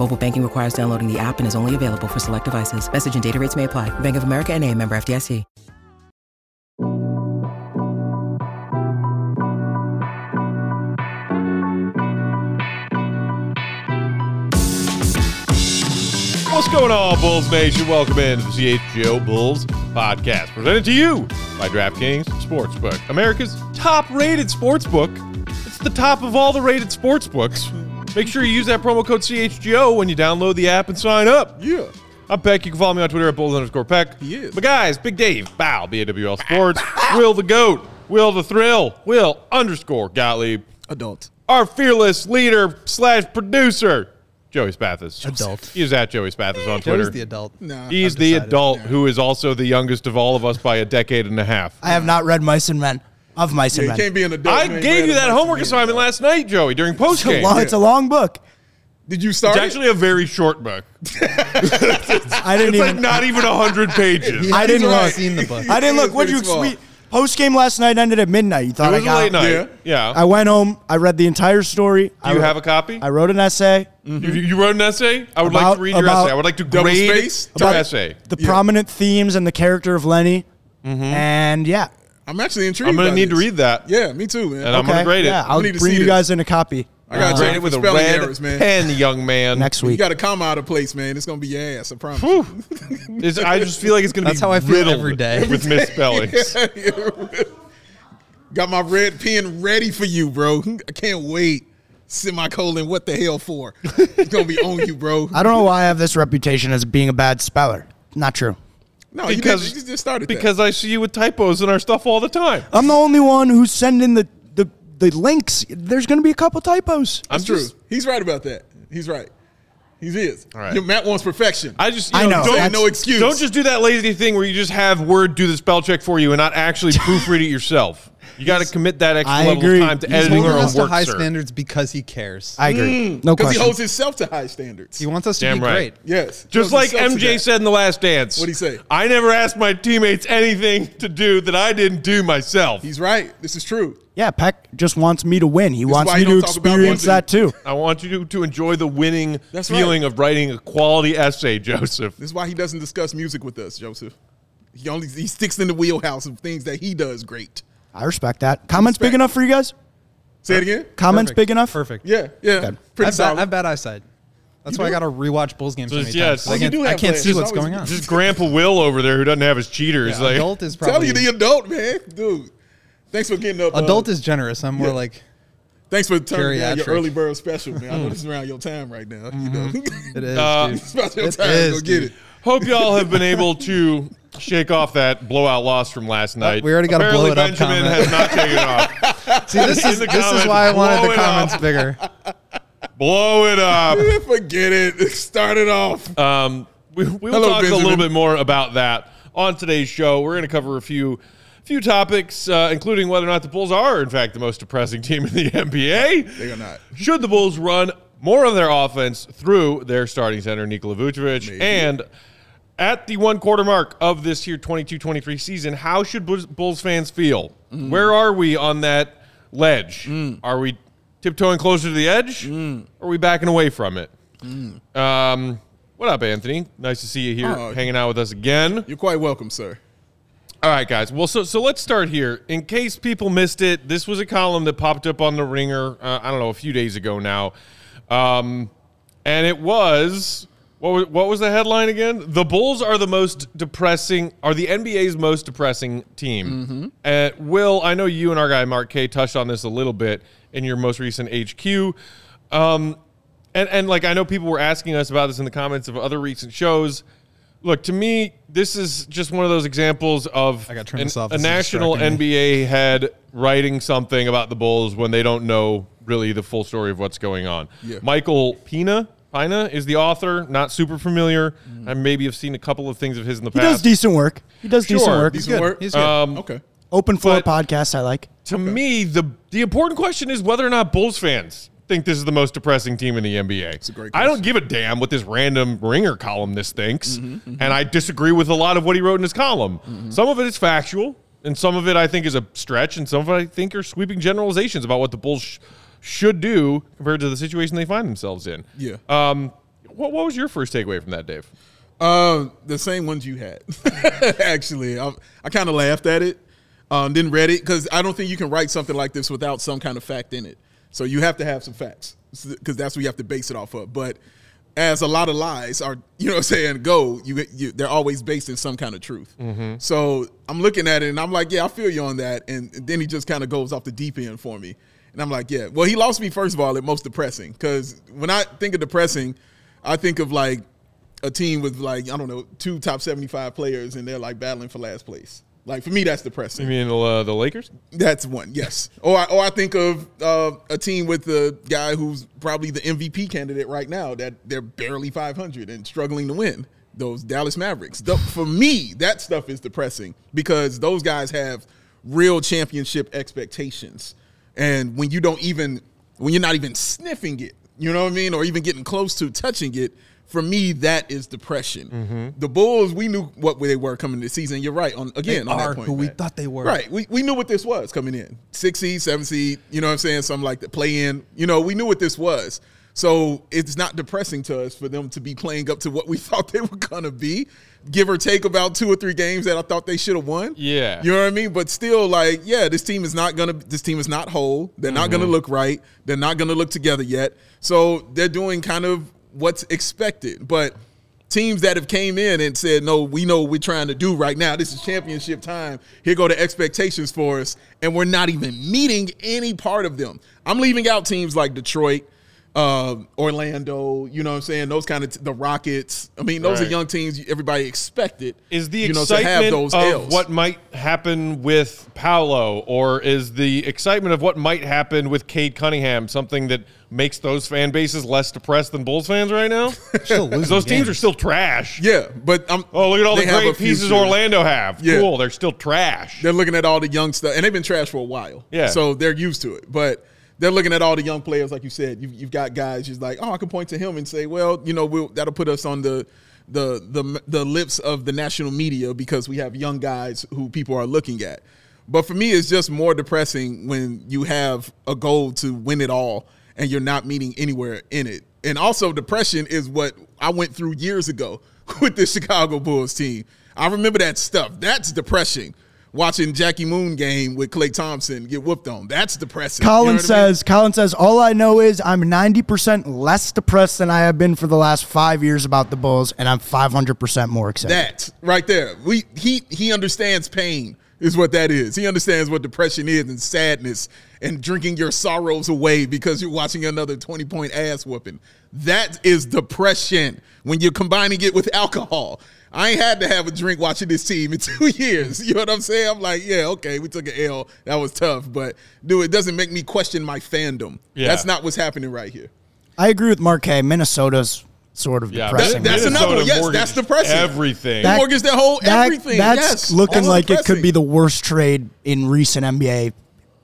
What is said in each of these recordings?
Mobile banking requires downloading the app and is only available for select devices. Message and data rates may apply. Bank of America and a member FDIC. What's going on, Bulls Nation? Welcome in to the CHGO Bulls podcast, presented to you by DraftKings Sportsbook, America's top-rated sportsbook. It's the top of all the rated sportsbooks. Make sure you use that promo code CHGO when you download the app and sign up. Yeah. I'm Peck. You can follow me on Twitter at Bulls underscore Peck. Yeah. But guys, Big Dave, Bow, BAWL Sports, Will the Goat, Will the Thrill, Will underscore Gottlieb, Adult. our fearless leader slash producer, Joey Spathis. Adult. He's at Joey Spathis on Twitter. Joey's the adult. No. He's I've the decided. adult who is also the youngest of all of us by a decade and a half. I have not read Mice and Men. Of Mice Yeah, and you can't be an adult. I You gave you that homework assignment last night, Joey, during it's, a postgame. long, it's a long book. Did you start? It's it? actually a very short book. I didn't It's like even. not even hundred pages. I didn't He's look. right. seen the book. I didn't look. is What you pretty sweet post game last night ended at midnight. You thought It was I a got? late night. Yeah. Yeah. I went home. I read the entire story. Do you I, have a copy? I wrote an essay you, you wrote an essay? I would like to read your essay. I would like to Double grade space? your About- essay. the Yeah. prominent themes and the character of Lenny. Mm-hmm. And yeah, I'm actually intrigued. I'm going to by need to read that. Yeah, me too, man. And I'm going to grade it. yeah, I'll need to bring see you this. guys in a copy I got to uh, grade it with a red errors, man. pen, young man. next week, You got to come out of place, man. It's gonna be your ass. I promise. I just feel like it's going to be That's how I feel every day. with misspellings. got my red pen ready for you, bro. I can't wait. Semicolon. What the hell for? It's gonna be on you, bro. I don't know why I have this reputation as being a bad speller. Not true. No, you, because did, you just started that. because I see you with typos in our stuff all the time. I'm the only one who's sending the the, the links. There's going to be a couple typos. I'm That's true. just- He's right about that. He's right. He is. All right. Your Matt wants perfection. I just, you I know, don't, that's- no excuse. Don't just do that lazy thing where you just have Word do the spell check for you and not actually proofread it yourself. You got to commit that extra I level agree. of time to He's editing your holding own us to work, high sir. standards because he cares. I agree. Mm. No because he question. holds himself to high standards. he wants us to Damn be right. great. yes, Just like MJ said in The Last Dance. What'd he say? I never asked my teammates anything to do that I didn't do myself. He's right. This is true. Yeah, Peck just wants me to win. He wants me you to don't talk about experience that too. I want you to enjoy the winning That's feeling right. of writing a quality essay, Joseph. This is why he doesn't discuss music with us, Joseph. He only he sticks in the wheelhouse of things that he does great. I respect that. Comments big enough for you guys? Say it again. Comments Perfect. big enough? Perfect. Yeah, yeah. Okay. I Pretty have, bad. I have bad eyesight. That's You why I got to rewatch Bulls games So so many yeah, times. so I, can't, I can't see what's always- going on. Just Grandpa Will over there who doesn't have his cheaters. like, adult is probably. Tell probably you the adult man, dude. Thanks for getting up. uh, adult is generous. I'm more yeah. like Thanks for turning down your early bird special, man. I know this is around your time right now. You know, it is. Uh, dude. it's about your It time. is, Go get dude. it. Hope y'all have been able to shake off that blowout loss from last night. we already got a Apparently blow it up Benjamin comment. has not taken off. See, this is the this is why I wanted the comments up. bigger. Blow it up. Forget it. Start it off. Um, we, we will Hello, talk a little bit more about that on today's show. We're going to cover a few few topics, uh, including whether or not the Bulls are, in fact, the most depressing team in the NBA. They are not. Should the Bulls run more of their offense through their starting center, Nikola Vucevic, Maybe. and at the one quarter mark of this here 22-23 season, how should Bulls- fans feel? Mm. Where are we on that ledge? Are we tiptoeing closer to the edge? Mm. Or are we backing away from it? Um, what up, Anthony? Nice to see you here, Oh. hanging out with us again. You're quite welcome, sir. All right, guys. Well, so so let's start here. In case people missed it, this was a column that popped up on the Ringer. Uh, I don't know, a few days ago now, um, and it was What was, what was the headline again? The Bulls are the most depressing, are the NBA's most depressing team. Uh, Will, I know you and our guy Mark K touched on this a little bit in your most recent HQ. Um, and, and like I know people were asking us about this in the comments of other recent shows. Look, to me, this is just one of those examples of I gotta turn an- this off. a This is national distracting. NBA head writing something about the Bulls when they don't know really the full story of what's going on. Yeah. Michael Pina, Pina is the author. Not super familiar. Mm. I maybe have seen a couple of things of his in the past. He past. does decent work. He does decent Sure. work. He's good. work? He's good. Um, Okay. Open floor but- podcast. I like. to me, the the important question is whether or not Bulls fans think this is the most depressing team in the NBA. a great I don't give a damn what this random ringer columnist thinks, Mm-hmm, and I disagree with a lot of what he wrote in his column. Some of it is factual, and some of it I think is a stretch, and some of it I think are sweeping generalizations about what the Bulls sh- should do compared to the situation they find themselves in. Yeah. Um, what, what was your first takeaway from that, Dave? Uh, the same ones you had. Actually, I, I kind of laughed at it. Um, then read it because I don't think you can write something like this without some kind of fact in it. So you have to have some facts because that's what you have to base it off of. But as a lot of lies are, you know, what I'm saying go, you, you they're always based in some kind of truth. Mm-hmm. So I'm looking at it and I'm like, yeah, I feel you on that. And then he just kind of goes off the deep end for me. And I'm like, yeah. Well, he lost me first of all at most depressing because when I think of depressing, I think of like a team with like I don't know two top seventy five players and they're like battling for last place. Like for me, that's depressing. You mean uh, the Lakers? That's one, yes. Or I, or I think of uh, a team with the guy who's probably the MVP candidate right now that they're barely 500 and struggling to win. Those Dallas Mavericks. The- for me, that stuff is depressing because those guys have real championship expectations, and when you don't even when you're not even sniffing it, you know what I mean, or even getting close to touching it. For me, that is depression. Mm-hmm. The Bulls, we knew what they were coming this season. You're right. On again, on are that point, who we Matt. thought they were. Right. We, we knew what this was coming in. Six seed, seven seed, you know what I'm saying? Something like that. Play in. You know, we knew what this was. So it's not depressing to us for them to be playing up to what we thought they were gonna be. Give or take about two or three games that I thought they should have won. Yeah. You know what I mean? But still, like, yeah, this team is not gonna this team is not whole. They're not gonna look right. They're not gonna look together yet. So they're doing kind of what's expected. But teams that have came in and said, "No, we know what we're trying to do right now. This is championship time. Here go the expectations for us," and we're not even meeting any part of them. I'm leaving out teams like Detroit, uh, Orlando. You know what I'm saying? Those kind of t- the Rockets. I mean, those Right. are young teams everybody expected. Is the you know, to excitement have those of L's. what might happen with Paolo, or is the excitement of what might happen with Cade Cunningham something that makes those fan bases less depressed than Bulls fans right now? Still 'Cause losing those teams are still trash. Yeah, but I'm. Oh, look at all the great pieces. Orlando have. Yeah. Cool. They're still trash. They're looking at all the young stuff, and they've been trash for a while. Yeah. So they're used to it. But they're looking at all the young players, like you said. You've, you've got guys just like, oh, I can point to him and say, well, you know, we'll, that'll put us on the the the the lips of the national media because we have young guys who people are looking at. But for me, it's just more depressing when you have a goal to win it all and you're not meeting anywhere in it. And also, depression is what I went through years ago with the Chicago Bulls team. I remember that stuff. That's depressing. Watching Jackie Moon game with Klay Thompson get whooped on. That's depressing. You know Colin I mean? says, Colin says, all I know is I'm 90% less depressed than I have been for the last five years about the Bulls, and I'm 500% more excited. That right there. We he he understands pain is what that is. He understands what depression is and sadness and drinking your sorrows away because you're watching another 20 point ass whooping. That is depression when you're combining it with alcohol. I ain't had to have a drink watching this team in two years. You know what I'm saying? I'm like, yeah, okay, we took an L. That was tough. But dude, it doesn't make me question my fandom. Yeah. That's not what's happening right here. I agree with Mark K. Minnesota's sort of Yeah, depressing. That- that's Minnesota another one. Yes, that's depressing. Everything. That- mortgage their whole everything. That's yes. looking That's like it could be the worst trade in recent NBA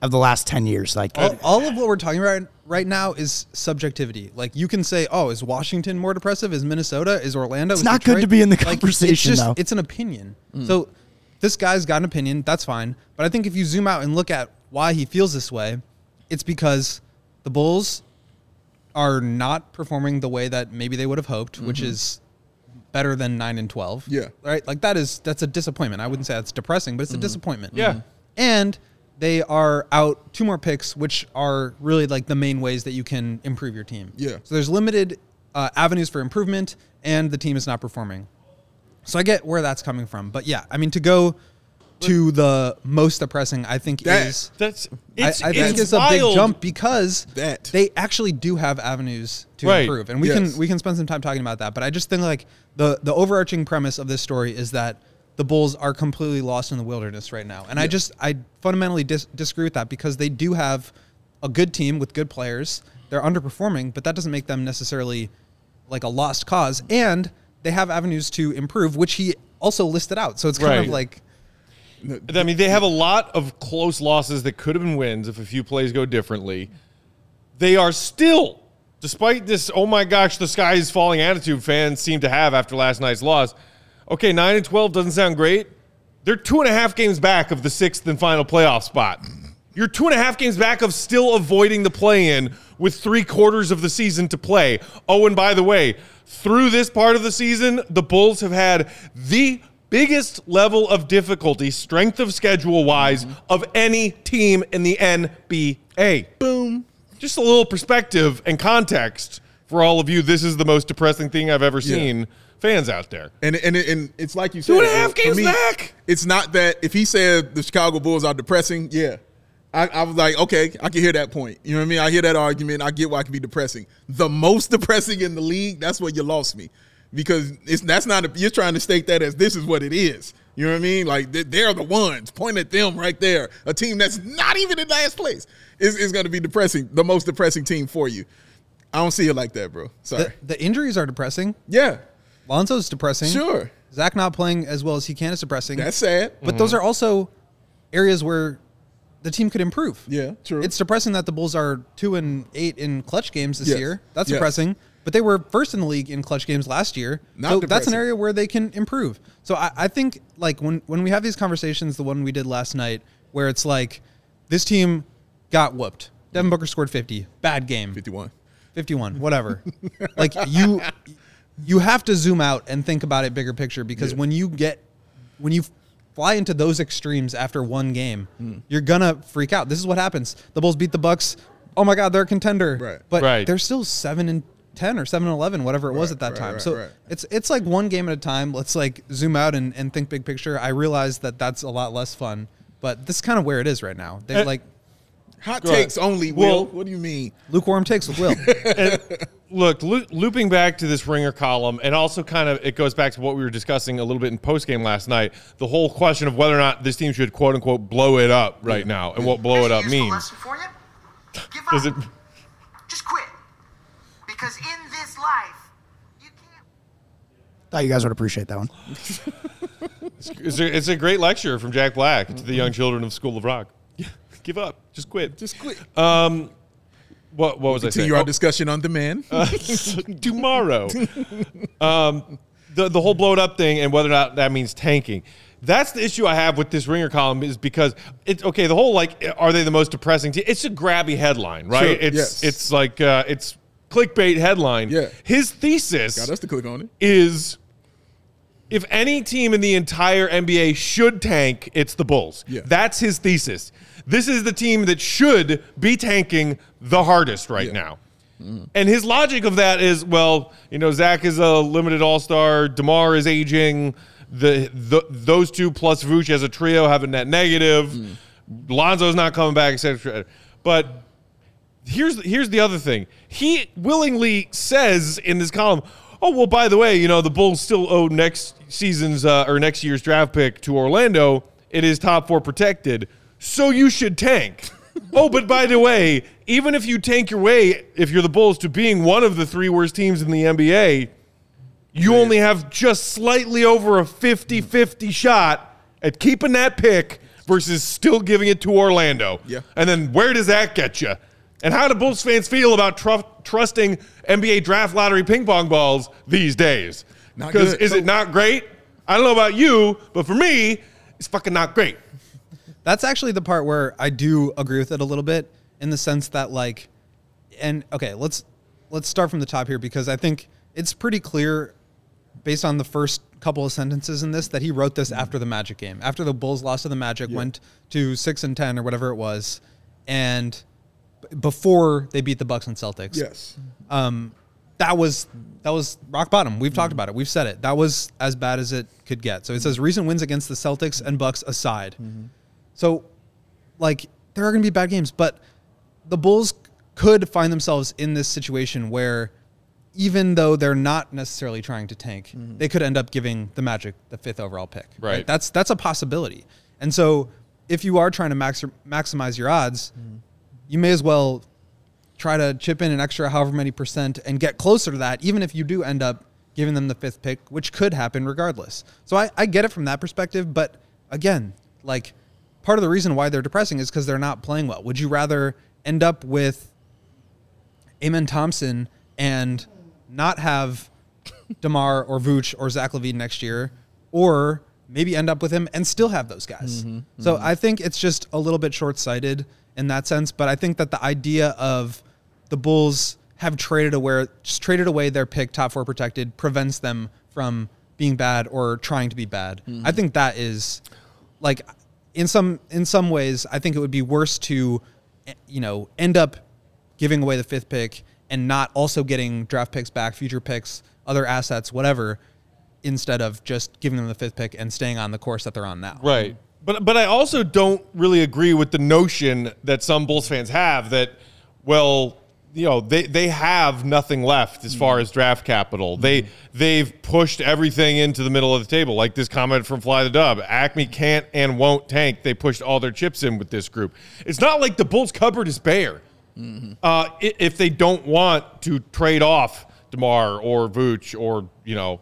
of the last 10 years. Like, All, all of what we're talking about right now is subjectivity. Like you can say, "Oh, is Washington more depressive? Is Minnesota? Is Orlando?" It's is not good to be in the Like, it's conversation, just- though. It's an opinion. Mm. So this guy's got an opinion. That's fine. But I think if you zoom out and look at why he feels this way, it's because the Bulls are not performing the way that maybe they would have hoped, which mm-hmm. is better than nine and twelve. Yeah. right. Like that is that's a disappointment. I wouldn't say that's depressing, but it's a mm-hmm. disappointment. Yeah. and they are out two more picks, which are really like the main ways that you can improve your team. Yeah. So there's limited uh, avenues for improvement, and the team is not performing. So I get where that's coming from, but yeah, I mean to go to the most depressing, I think That- is That's I, it's, I think it's it's a big jump because That. they actually do have avenues to Right. improve, and we Yes. can we can spend some time talking about that. But I just think like the the overarching premise of this story is that the Bulls are completely lost in the wilderness right now, and I just I fundamentally dis- disagree with that because they do have a good team with good players. They're underperforming, but that doesn't make them necessarily like a lost cause, and they have avenues to improve, which he also listed out. So it's kind Right. of like I mean, they have a lot of close losses that could have been wins if a few plays go differently. They are still, despite this, oh my gosh, the sky is falling attitude fans seem to have after last night's loss. Okay, 9 and 12 doesn't sound great. They're two and a half games back of the sixth and final playoff spot. You're two and a half games back of still avoiding the play in with three quarters of the season to play. Oh, and by the way, through this part of the season, the Bulls have had the biggest level of difficulty, strength of schedule wise, of any team in the NBA. Boom. Just a little perspective and context for all of you. This is the most depressing thing I've ever seen. Fans out there. And and and it's like you said, Two and a half games me, back. It's not that if he said the Chicago Bulls are depressing, yeah. I, I was like, okay, I can hear that point. You know what I mean? I hear that argument. I get why it can be depressing. The most depressing in the league, that's where you lost me. Because it's that's not a, you're trying to state that as this is what it is. You know what I mean? Like they- they're the ones. Point at them right there. A team that's not even in the last place is, is going to be depressing. The most depressing team for you. I don't see it like that, bro. Sorry. the, the injuries are depressing. yeah, Lonzo's depressing. Sure. Zach not playing as well as he can is depressing. that's sad. but those mm-hmm. are also areas where the team could improve. Yeah, true. It's depressing that the Bulls are two and eight in clutch games this Yes. year. That's Yes. depressing. But they were first in the league in clutch games last year. Not so that's depressing. an area where they can improve. So I, I think like when when we have these conversations, the one we did last night, where it's like this team got whooped. Devin Booker scored fifty. Bad game. 51. 51 whatever like you you have to zoom out and think about it bigger picture because when you get when you fly into those extremes after one game Hmm. you're gonna freak out this is what happens the bulls beat the bucks oh my god they're a contender Right. but Right. they're still 7 and 10 or 7 and 11 whatever it was at that right, time right, so right. it's it's like one game at a time let's like zoom out and, and think big picture i realize that that's a lot less fun but this is kind of where it is right now they Uh, like Hot Go ahead. takes only, Well- Will. what do you mean? lukewarm takes with will Look, loo- looping back to this ringer column, and also kind of it goes back to what we were discussing a little bit in postgame last night. The whole question of whether or not this team should quote unquote blow it up right now, and what blow it up Here's means. lesson for you. Give up. Is it? Just quit. Because in this life, you can't. Thought you guys would appreciate that one. It's a, it's a great lecture from Jack Black to the young children of School of Rock. Give up, just quit. Just quit. Um, What, what was I saying? Continue our Oh, discussion on demand. tomorrow. um, the the whole blowed up thing and whether or not that means tanking. That's the issue I have with this ringer column is because it's okay. The whole like, are they the most depressing team? It's a grabby headline, right? Sure, it's yes. it's like uh, it's clickbait headline. Yeah. His thesis Got us to click on it. is if any team in the entire NBA should tank, it's the Bulls. Yeah. That's his thesis. This is the team that should be tanking the hardest right Yeah. Now. And his logic of that is, well, you know, Zach is a limited All Star. Demar is aging. The, the those two plus Vooch as a trio have a net negative. Mm. Lonzo's not coming back, etc. But here's here's the other thing. He willingly says in this column, "Oh well, by the way, you know the Bulls still owe next season's uh, or next year's draft pick to Orlando. It is top four protected, so you should tank." oh, but by the way, even if you tank your way, if you're the Bulls, to being one of the three worst teams in the NBA, you only have just slightly over a 50 50 shot at keeping that pick versus still giving it to Orlando. Yeah. And then where does that get you? And how do Bulls fans feel about tru- trusting NBA draft lottery ping pong balls these days? Because is So- it not great? I don't know about you, but for me, it's fucking not great. That's actually the part where I do agree with it a little bit in the sense that like and okay, let's let's start from the top here because I think it's pretty clear based on the first couple of sentences in this that he wrote this after the Magic game. After the Bulls lost to the Magic, went to 6 and 10 or whatever it was and before they beat the Bucks and Celtics. Yes. Um, that was that was rock bottom. We've talked about it. We've said it. That was as bad as it could get. So it says recent wins against the Celtics and Bucks aside. Mm-hmm. So like there are going to be bad games, but the Bulls could find themselves in this situation where even though they're not necessarily trying to tank, mm-hmm. they could end up giving the Magic the fifth overall pick. Right. That's that's a possibility. And so if you are trying to max- maximize your odds, mm-hmm. you may as well try to chip in an extra however many percent and get closer to that, even if you do end up giving them the fifth pick, which could happen regardless. So I, I get it from that perspective, but again, like part of the reason why they're depressing is because they're not playing well. Would you rather end up with Amen Thompson and not have Demar or Vooch or Zach LaVine next year, or maybe end up with him and still have those guys. Mm-hmm, mm-hmm. So I think it's just a little bit short sighted in that sense. But I think that the idea of the Bulls have traded away, just traded away their pick, top four protected, prevents them from being bad or trying to be bad. Mm-hmm. I think that is like in some in some ways, I think it would be worse to, you know, end up giving away the fifth pick and not also getting draft picks back, future picks, other assets, whatever, instead of just giving them the fifth pick and staying on the course that they're on now. Right. But but I also don't really agree with the notion that some Bulls fans have that well, you know, they they have nothing left as far mm. as draft capital. Mm. They they've pushed everything into the middle of the table. Like this comment from Fly the Dub, AKME can't and won't tank. They pushed all their chips in with this group. It's not like the Bulls cupboard is bare. Mm-hmm. Uh, if they don't want to trade off Demar or Vooch or you know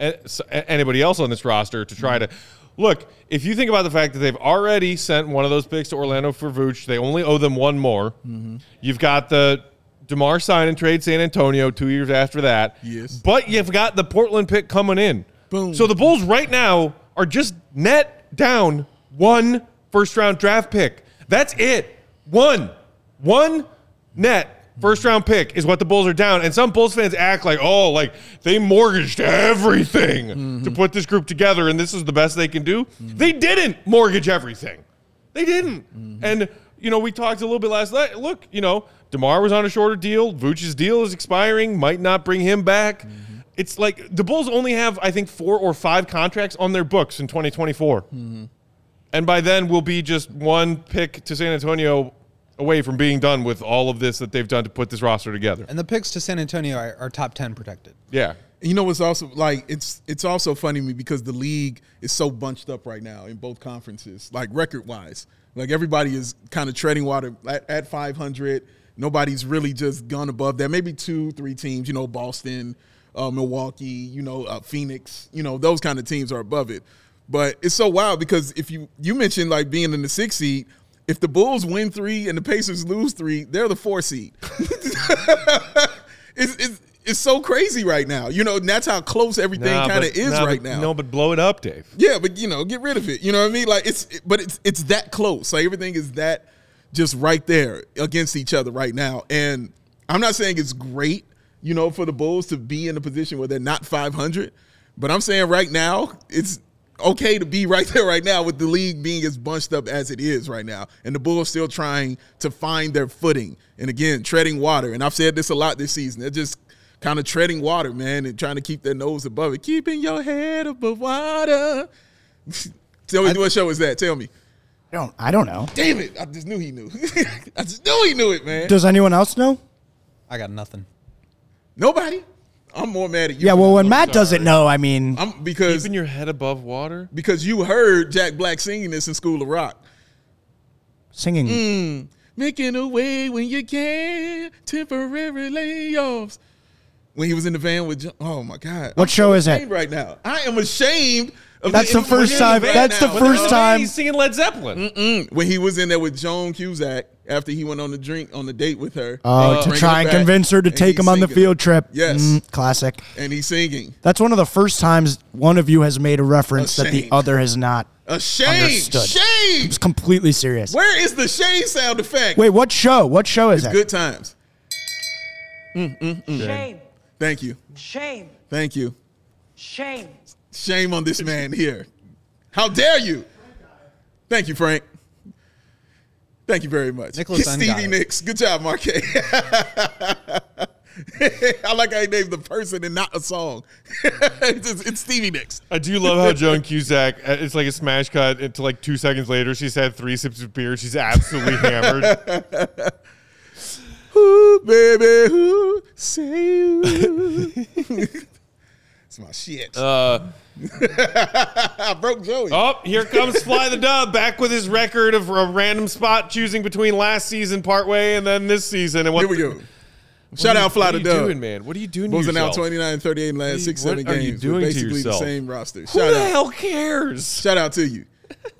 a- s- a- anybody else on this roster to try mm. to look. If you think about the fact that they've already sent one of those picks to Orlando for Vooch, they only owe them one more. Mm-hmm. You've got the Demar sign and trade San Antonio two years after that. Yes. but you've got the Portland pick coming in. Boom. So the Bulls right now are just net down one first round draft pick. That's it. One. One net first round pick is what the Bulls are down. And some Bulls fans act like, oh, like they mortgaged everything to mm-hmm. put this group together and this is the best they can do. Mm-hmm. They didn't mortgage everything. They didn't. Mm-hmm. And, you know, we talked a little bit last night. Look, you know, DeMar was on a shorter deal. Vooch's deal is expiring, might not bring him back. Mm-hmm. It's like the Bulls only have, I think, four or five contracts on their books in 2024. Mm-hmm. And by then, we'll be just one pick to San Antonio away from being done with all of this that they've done to put this roster together. And the picks to San Antonio are, are top 10 protected. Yeah. You know what's also like it's it's also funny to me because the league is so bunched up right now in both conferences, like record wise. Like everybody is kind of treading water at, at 500. Nobody's really just gone above that. Maybe two, three teams. You know, Boston, uh, Milwaukee. You know, uh, Phoenix. You know, those kind of teams are above it. But it's so wild because if you you mentioned like being in the sixth seed, if the Bulls win three and the Pacers lose three, they're the four seed. it's, it's it's so crazy right now. You know, and that's how close everything Nah, kind of is nah, right but- now. No, but blow it up, Dave. Yeah, but you know, get rid of it. You know what I mean? Like it's, but it's it's that close. Like everything is that just right there against each other right now. And I'm not saying it's great, you know, for the Bulls to be in a position where they're not 500, but I'm saying right now it's okay to be right there right now with the league being as bunched up as it is right now, and the Bulls still trying to find their footing. And again, treading water. And I've said this a lot this season. They're just kind of treading water, man, and trying to keep their nose above it, keeping your head above water. Tell me what show is that? Tell me. I don't. I don't know. Damn it! I just knew he knew. I just knew he knew it, man. Does anyone else know? I got nothing. Nobody. I'm more mad at you. Yeah. Well, when I'm Matt doesn't know, I mean, I'm because Keeping your head above water. because you heard Jack Black singing this in School of Rock. singing. Mm. Making a way when you can, temporary layoffs. When he was in the van with, John, oh my God, What I'm show so is that? Right now, I am ashamed. Of That's the first time- van that's the first time- He's singing Led Zeppelin. Mm, when he was in there with Joan Cusack after he went on the drink on the date with her. Oh, Uh, to try and convince her to take he's him on the field trip. Yes. Mm, classic. and he's singing. That's one of the first times one of you has made a reference that the Ashamed. other has not. A shame, Understood. shame. It's completely serious. Where is the shame sound effect? Wait, what show? What show is that? good times. Shame. Thank you, Shame. thank you. Shame. Shame on this man here. How dare you? Thank you, Frank. Thank you very much. Nicholas Stevie it. Nicks. Good job, Marquet. I like how he named the person and not a song. it's, just- it's Stevie Nicks. I do love how Joan Cusack. uh, It's like a smash cut into like two seconds later. She's had three sips of beer. She's absolutely hammered. Ooh, baby, who say you? It's my shit. Uh, I broke Joey. oh, here comes Fly the Dub back with his record of a random spot choosing between last season partway and then this season. And what Here we go. Shout out Fly What the are you Dub. doing, man? What are you doing? to Bulls are now 29 38 in the last six, What seven are you games. with doing to basically yourself? the same roster. Who Shout the out. hell cares? Shout out to you.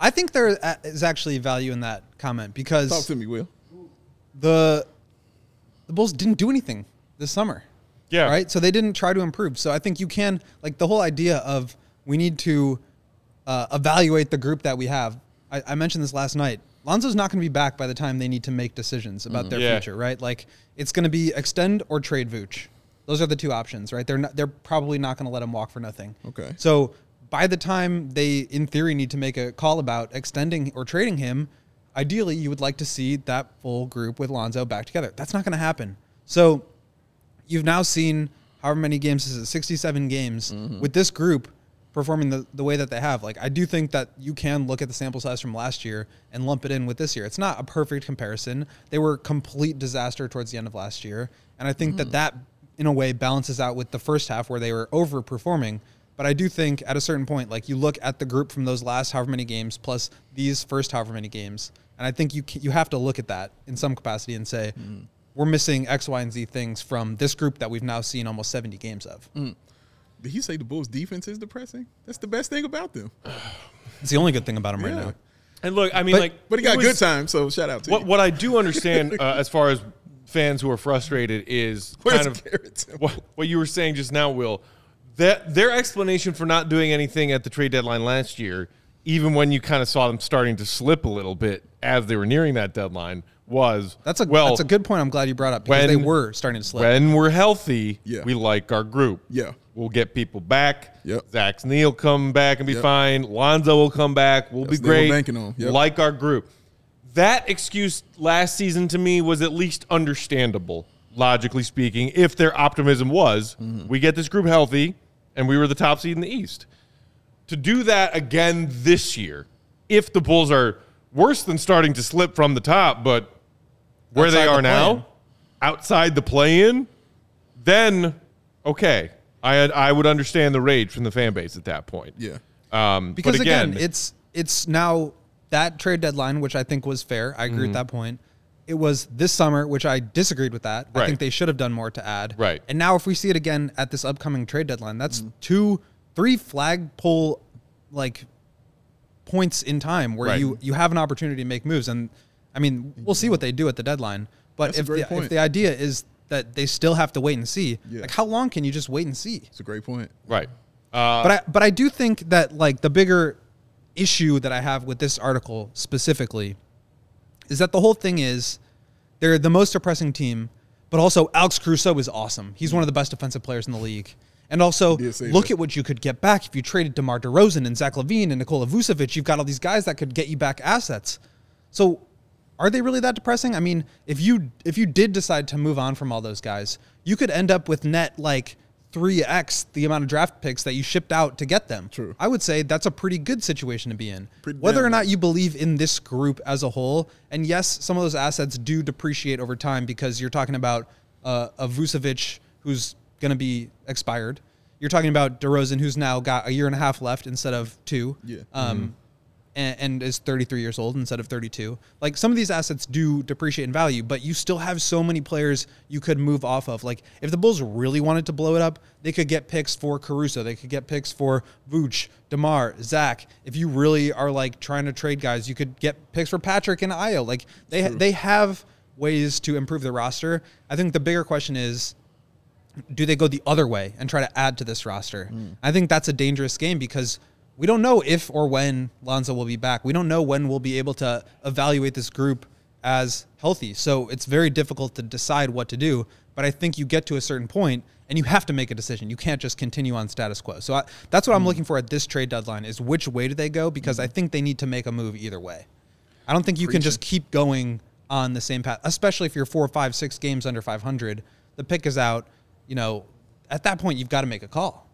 I think there uh, actually value in that comment because Talk to me, Will. the the Bulls didn't do anything this summer. Yeah. Right. So they didn't try to improve. So I think you can like the whole idea of we need to uh, evaluate the group that we have. I, I mentioned this last night. Lonzo's not going to be back by the time they need to make decisions about their Yeah. future. Right. Like it's going to be extend or trade Vooch. Those are the two options. Right. They're not, they're probably not going to let him walk for nothing. Okay. So by the time they, in theory, need to make a call about extending or trading him, ideally you would like to see that full group with Lonzo back together. That's not going to happen. So you've now seen however many games is it 67 games mm-hmm. with this group performing the, the way that they have. Like i do think that you can look at the sample size from last year and lump it in with this year. It's not a perfect comparison. They were a complete disaster towards the end of last year. And i think that mm-hmm. that in a way balances out with the first half where they were overperforming. But i do think at a certain point like you look at the group from those last however many games plus these first however many games. And i think you you have to look at that in some capacity and say mm-hmm. We're missing X, Y, and Z things from this group that we've now seen almost 70 games of. Did he say the Bulls' defense is depressing? That's the best thing about them. It's the only good thing about him right now. And look, I mean, But- like, But he got was- good time, so shout out to What you. what I do understand uh, as far as fans who are frustrated is Where's kind of what, what you were saying just now, Will. That their explanation for not doing anything at the trade deadline last year, even when you kind of saw them starting to slip a little bit as they were nearing that deadline, was That's a well. that's a good point. I'm glad you brought up because when- they were starting to slip. When we're healthy, Yeah. we like our group. Yeah. We'll get people back. Yep. Zach Neal come back and be Yep. fine. Lonzo will come back. We'll That's be what they were great. banking on. Yep. Like our group. That excuse last season to me was at least understandable, logically speaking, if their optimism was Mm-hmm. we get this group healthy and we were the top seed in the East. To do that again this year, if the Bulls are worse than starting to slip from the top, but where they are the now, outside the play-in, then okay, I I would understand the rage from the fan base at that point. Yeah. Um, because but again, again, it's it's now that trade deadline, which I think was fair. I agree with that point. It was this summer, which I disagreed with that. I think they should have done more to add. Right. And now, if we see it again at this upcoming trade deadline, that's two, three flagpole like points in time where Right. you you have an opportunity to make moves. And I mean, we'll see what they do at the deadline. But That's a if great the, point. if the idea is that they still have to wait and see, Yeah. like how long can you just wait and see? It's a great point. right. Uh, but I but I do think that like the bigger issue that I have with this article specifically is that the whole thing is they're the most depressing team, but also Alex Caruso is awesome. He's one of the best defensive players in the league. And also, look that. at what you could get back if you traded DeMar DeRozan and Zach LaVine and Nikola Vucevic. You've got all these guys that could get you back assets. So, are they really that depressing? I mean, if you if you did decide to move on from all those guys, you could end up with net like 3x the amount of draft picks that you shipped out to get them. True. I would say that's a pretty good situation to be in. Pretty Whether or not you believe in this group as a whole, and yes, some of those assets do depreciate over time because you're talking about uh, a Vucevic who's going to be expired. You're talking about DeRozan who's now got a year and a half left instead of two. Yeah. Um, and, and is 33 years old instead of 32. Like some of these assets do depreciate in value, but you still have so many players you could move off of. Like if the Bulls really wanted to blow it up, they could get picks for Caruso, they could get picks for Vooch, Demar, Zach. If you really are like trying to trade guys, you could get picks for Patrick and Ayo. Like they they have ways to improve the roster. I think the bigger question is do they go the other way and try to add to this roster? Hmm. I think that's a dangerous game because we don't know if or when Lonzo will be back. We don't know when we'll be able to evaluate this group as healthy. So it's very difficult to decide what to do. But I think you get to a certain point and you have to make a decision. You can't just continue on status quo. So I, that's what I'm hmm. looking for at this trade deadline is which way do they go? Because hmm. I think they need to make a move either way. I don't think you can just keep going on the same path, especially if you're four, five, six games under 500. the pick is out, you know, at that point you've got to make a call.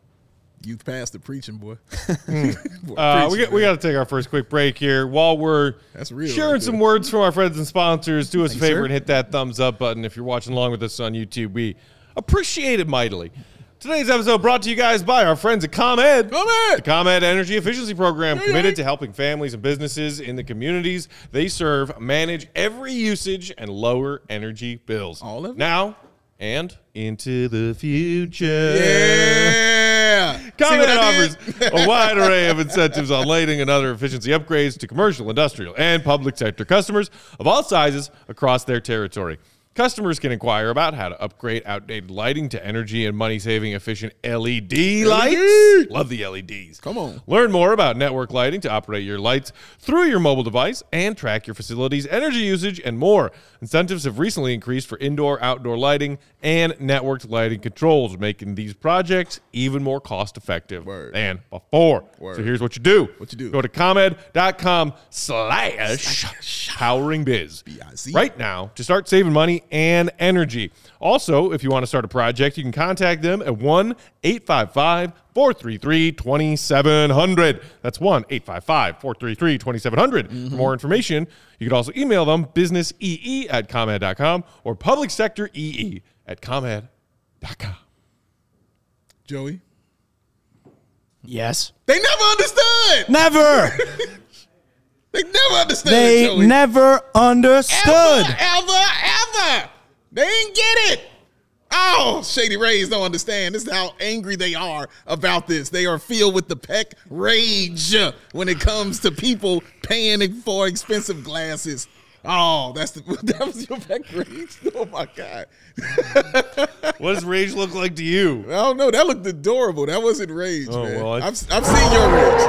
You've passed the preaching, boy. Boy, Uh, we preaching, got, we got to take our first quick break here. While we're That's real sharing right some words from our friends and sponsors, do us a favor sir. and hit that thumbs up button if you're watching along with us on YouTube. We appreciate it mightily. Today's episode brought to you guys by our friends at ComEd. ComEd! The ComEd Energy Efficiency Program, committed to helping families and businesses in the communities they serve manage every usage and lower energy bills. All of it? Now and into the future. Yeah. See ComEd what I offers a wide array of incentives on lighting and other efficiency upgrades to commercial, industrial, and public sector customers of all sizes across their territory. Customers can inquire about how to upgrade outdated lighting to energy and money saving efficient LED lights. Love the LEDs. Come on. Learn more about network lighting to operate your lights through your mobile device and track your facility's energy usage and more. Incentives have recently increased for indoor, outdoor lighting and networked lighting controls, making these projects even more cost effective Word. than before. Word. So here's what you do. What you do? Go to comed.com slash powering B-I-Z. right now to start saving money and energy. Also, if you want to start a project, you can contact them at 1 855 433 2700. That's 1 855 433 2700. Mm-hmm. For more information, you can also email them businessee at comed.com or public sector ee at comed.com. Joey. Yes. They never understood. Never. They never understood. they Joey. never understood. Ever, ever, ever. They didn't get it. Oh, Shady Rays don't understand. This is how angry they are about this. They are filled with the peck rage when it comes to people paying for expensive glasses. Oh, that's the, that was your peck rage. Oh my god. What does rage look like to you? I don't know. That looked adorable. That wasn't rage, Oh, man. well, I- I've, I've seen your rage.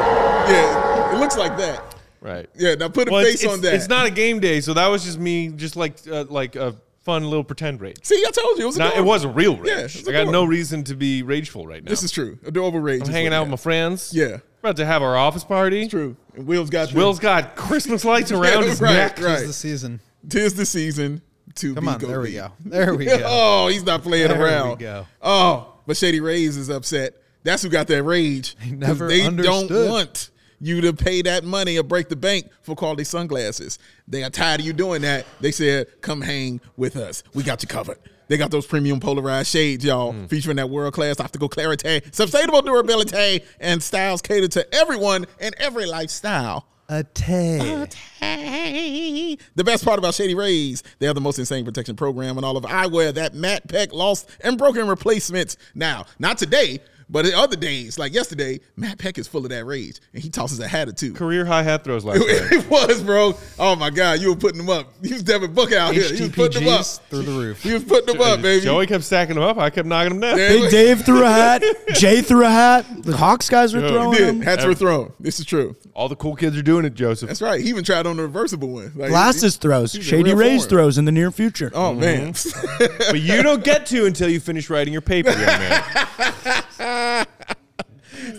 Yeah, it looks like that. Right. Yeah, now put a Well, face it's, on that. It's not a game day, so that was just me, just like uh, like a fun little pretend rage. See, I told you it was. Not, it was a real rage. Yeah, it's I got no reason to be rageful right now. This is true. Adorable rage. I'm hanging out with my friends. Yeah. About to have our office party. True. And Will's got you. Will's got Christmas lights around his right, neck. right. It's the season. Tis the season to Come be on, go there we go. There we go. oh, he's not playing There we around. go. Oh, but Shady Rays is upset. That's who got that rage. 'Cause never they understood. don't want you to pay that money or break the bank for quality sunglasses. They are tired of you doing that. They said, "Come hang with us. We got you covered." They got those premium polarized shades, y'all, Hmm. featuring that world class optical clarity, sustainable durability, and styles catered to everyone and every lifestyle. A tay. Hey. The best part about Shady Rays, they have the most insane protection program on all of eyewear that Matt Peck lost and broken replacements. Now, not today, but the other days, like yesterday, Matt Peck is full of that rage and he tosses a hat or two. Career high hat throws last night. it was, bro. Oh my God, you were putting them up. You was Devin Book out here. You was putting them up. Through the roof. You was putting them up, baby. Joey kept stacking them up. I kept knocking them down. Big Dave threw a hat. Jay threw a hat. The Hawks guys were Yo, throwing did. them. Hats were thrown. This is true. All the cool kids are doing it, Joseph. That's right. He even tried on the reversible one. Like, Glasses throws. he's a Shady real Rays form. throws in the near future. Oh man. Mm-hmm. but you don't get to until you finish writing your paper, young man.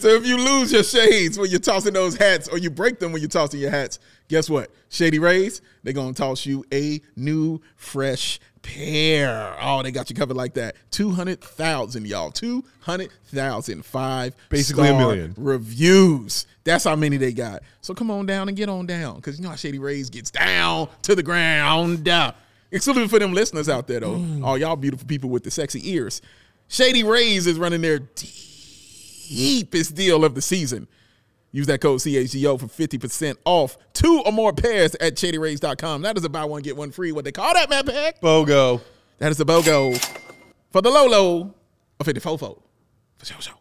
So if you lose your shades when you're tossing those hats, or you break them when you're tossing your hats, guess what? Shady Rays, they're gonna toss you a new fresh pair. Oh, they got you covered like that. Two hundred thousand, y'all. Two hundred thousand five. Basically a million. reviews. That's how many they got. So come on down and get on down, because you know how Shady Rays gets down to the ground. Exclusive for them listeners out there, though. Mm. All y'all beautiful people with the sexy ears. Shady Rays is running their deepest deal of the season. Use that code CHGO for 50% off two or more pairs at shadyrays.com. That is a buy one, get one free. What they call that, Matt Peck? Bogo. That is the BOGO for the low Lolo of 54 For sure, sure.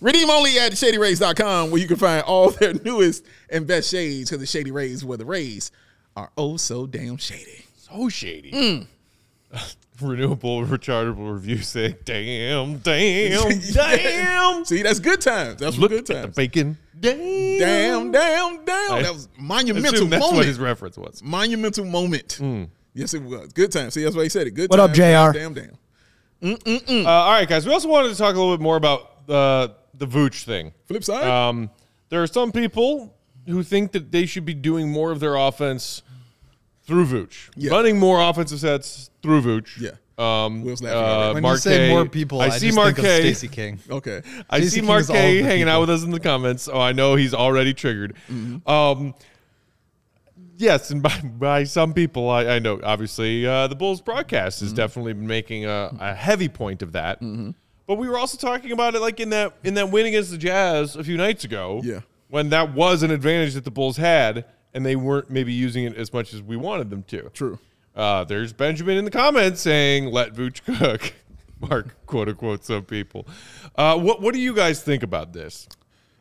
Redeem only at shadyrays.com where you can find all their newest and best shades because the Shady Rays where the Rays are oh so damn shady. So shady. Mm. Renewable rechargeable review say, damn, damn, damn. See, that's good times. That's Look good at the times. bacon. Damn. Damn, damn, damn. I That was monumental Assume that's moment. what his reference was. monumental moment. Yes, it was. Good time. See, that's why he said it. Good What up. JR? Damn, damn. Uh, all right, guys. We also wanted to talk a little bit more about uh, the Vooch thing. Flip side. Um, there are some people who think that they should be doing more of their offense through Vooch, Yeah. running more offensive sets through Vooch. Yeah. Um, Will's laughing uh. When Marquez, you say more people, I, I see of Marquez. King. Okay. I Stacey see King is all Marquez hanging out with us in the comments, Oh, I know he's already triggered. Um, yes, and by, by some people, I, I know obviously uh, the Bulls broadcast has definitely been making a, a heavy point of that. But we were also talking about it like in that in that win against the Jazz a few nights ago. Yeah. when that was an advantage that the Bulls had, and they weren't maybe using it as much as we wanted them to. True. Uh, there's Benjamin in the comments saying, "Let Vooch cook." Mark, quote unquote, some people. Uh, what what do you guys think about this?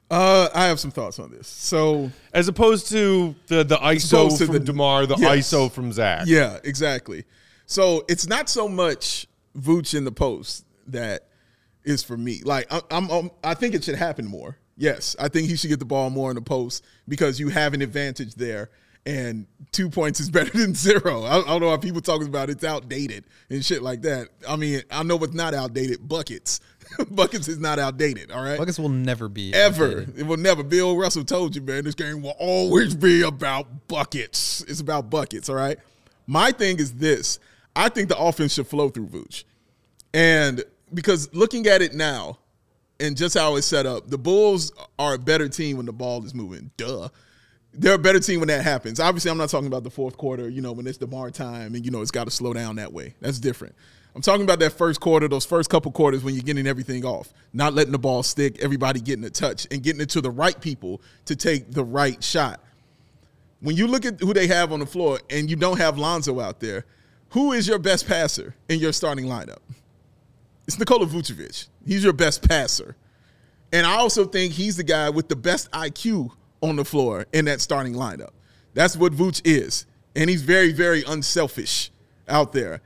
Uh, I have some thoughts on this. So As opposed to the the ISO from the- Demar, the Yes. ISO from Zach. Yeah, exactly. So it's not so much Vooch in the post that is for me. Like I- I'm, I'm, I think it should happen more. Yes, I think he should get the ball more in the post because you have an advantage there, and two points is better than zero. I, I don't know how people talking about it's outdated and shit like that. I mean, I know what's not outdated. Buckets, buckets is not outdated. All right, Buckets will never be ever. outdated. It will never. Bill Russell told you, man, this game will always be about buckets. It's about buckets, all right? My thing is this I think the offense should flow through Vooch. And because looking at it now and just how it's set up, the Bulls are a better team when the ball is moving. Duh. They're a better team when that happens. Obviously, I'm not talking about the fourth quarter, you know, when it's DeMar time and, you know, it's got to slow down that way. That's different. I'm talking about that first quarter, those first couple quarters when you're getting everything off, not letting the ball stick, everybody getting a touch, and getting it to the right people to take the right shot. When you look at who they have on the floor and you don't have Lonzo out there, who is your best passer in your starting lineup? It's Nikola Vucevic. He's your best passer. And I also think he's the guy with the best IQ on the floor in that starting lineup. That's what Vooch is. And he's very, very unselfish out there.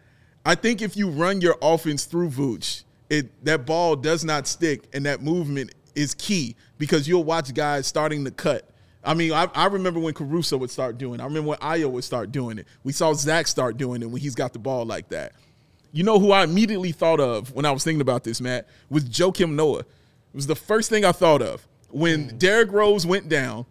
I think if you run your offense through Vooch, it that ball does not stick and that movement is key because you'll watch guys starting to cut. I mean, I, I remember when Caruso would start doing it. I remember when Ayo would start doing it. We saw Zach start doing it when he's got the ball like that. You know who I immediately thought of when I was thinking about this, Matt, was Joakim Noah. It was the first thing I thought of. When hmm. Derrick Rose went down,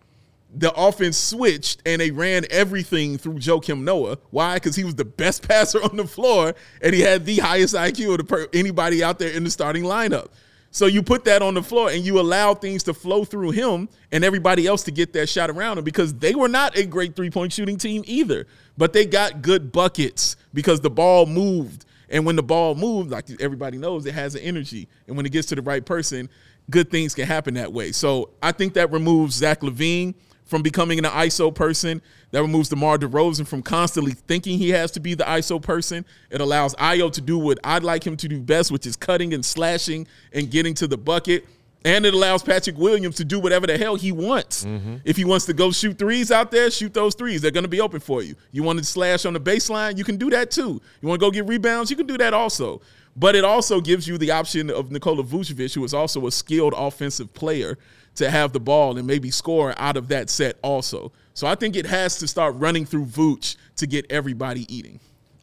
the offense switched and they ran everything through Joakim Noah. Why? Because he was the best passer on the floor and he had the highest IQ of the per- anybody out there in the starting lineup. So you put that on the floor and you allow things to flow through him and everybody else to get that shot around him because they were not a great three point shooting team either. But they got good buckets because the ball moved. And when the ball moves, like everybody knows, it has an energy. And when it gets to the right person, good things can happen that way. So I think that removes Zach LaVine from becoming an ISO person. That removes DeMar DeRozan from constantly thinking he has to be the ISO person. It allows Ayo to do what I'd like him to do best, which is cutting and slashing and getting to the bucket. And it allows Patrick Williams to do whatever the hell he wants. Mm-hmm. If he wants to go shoot threes out there, shoot those threes. They're going to be open for you. You want to slash on the baseline, you can do that too. You want to go get rebounds, you can do that also. But it also gives you the option of Nikola Vucevic, who is also a skilled offensive player, to have the ball and maybe score out of that set also. So I think it has to start running through Vooch to get everybody eating.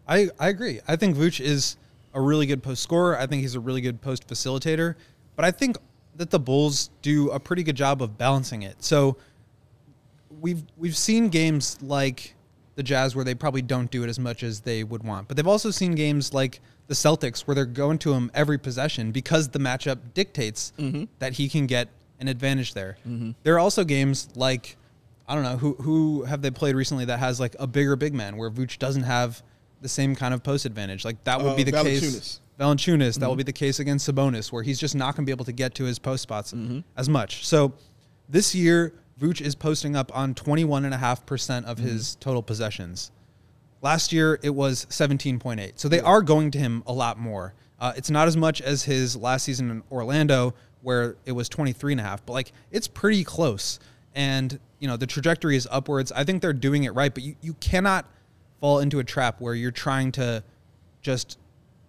I, I agree. I think Vooch is a really good post scorer. I think he's a really good post facilitator. But I think that the Bulls do a pretty good job of balancing it. So we've we've seen games like the Jazz where they probably don't do it as much as they would want. But they've also seen games like the Celtics where they're going to him every possession because the matchup dictates that he can get an advantage there. There are also games like I don't know who who have they played recently that has like a bigger big man where Vooch doesn't have the same kind of post advantage. Like that would Uh, be the Valanciunas. case. Valanciunas. That will mm-hmm. be the case against Sabonis, where he's just not going to be able to get to his post spots mm-hmm. as much. So this year, Vooch is posting up on 21.5% of his mm-hmm. total possessions. Last year, it was 17.8. So they are going to him a lot more. Uh, it's not as much as his last season in Orlando, where it was 23.5, but like it's pretty close. And, you know, the trajectory is upwards. I think they're doing it right, but you, you cannot fall into a trap where you're trying to just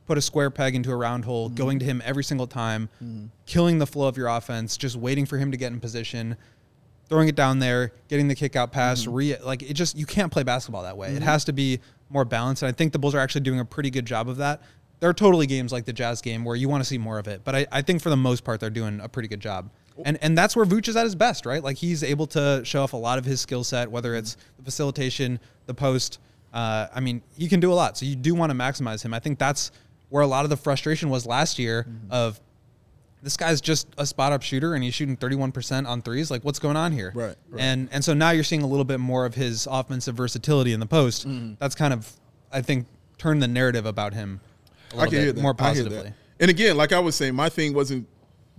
put a square peg into a round hole, mm-hmm. going to him every single time, mm-hmm. killing the flow of your offense, just waiting for him to get in position, throwing it down there, getting the kick out pass, mm-hmm. re- like it just you can't play basketball that way. It has to be more balanced, and I think the Bulls are actually doing a pretty good job of that. There are totally games like the Jazz game where you want to see more of it, but I, I think for the most part they're doing a pretty good job. And and that's where Vooch is at his best, right? Like he's able to show off a lot of his skill set, whether it's the facilitation, the post. Uh, I mean, he can do a lot. So you do want to maximize him. I think that's where a lot of the frustration was last year Mm-hmm. of this guy's just a spot up shooter and he's shooting 31% on threes. Like, what's going on here? Right, right. And and so now you're seeing a little bit more of his offensive versatility in the post. Mm-hmm. That's kind of, I think, turned the narrative about him a I little can hear bit that. more I hear positively. that. And again, like I was saying, my thing wasn't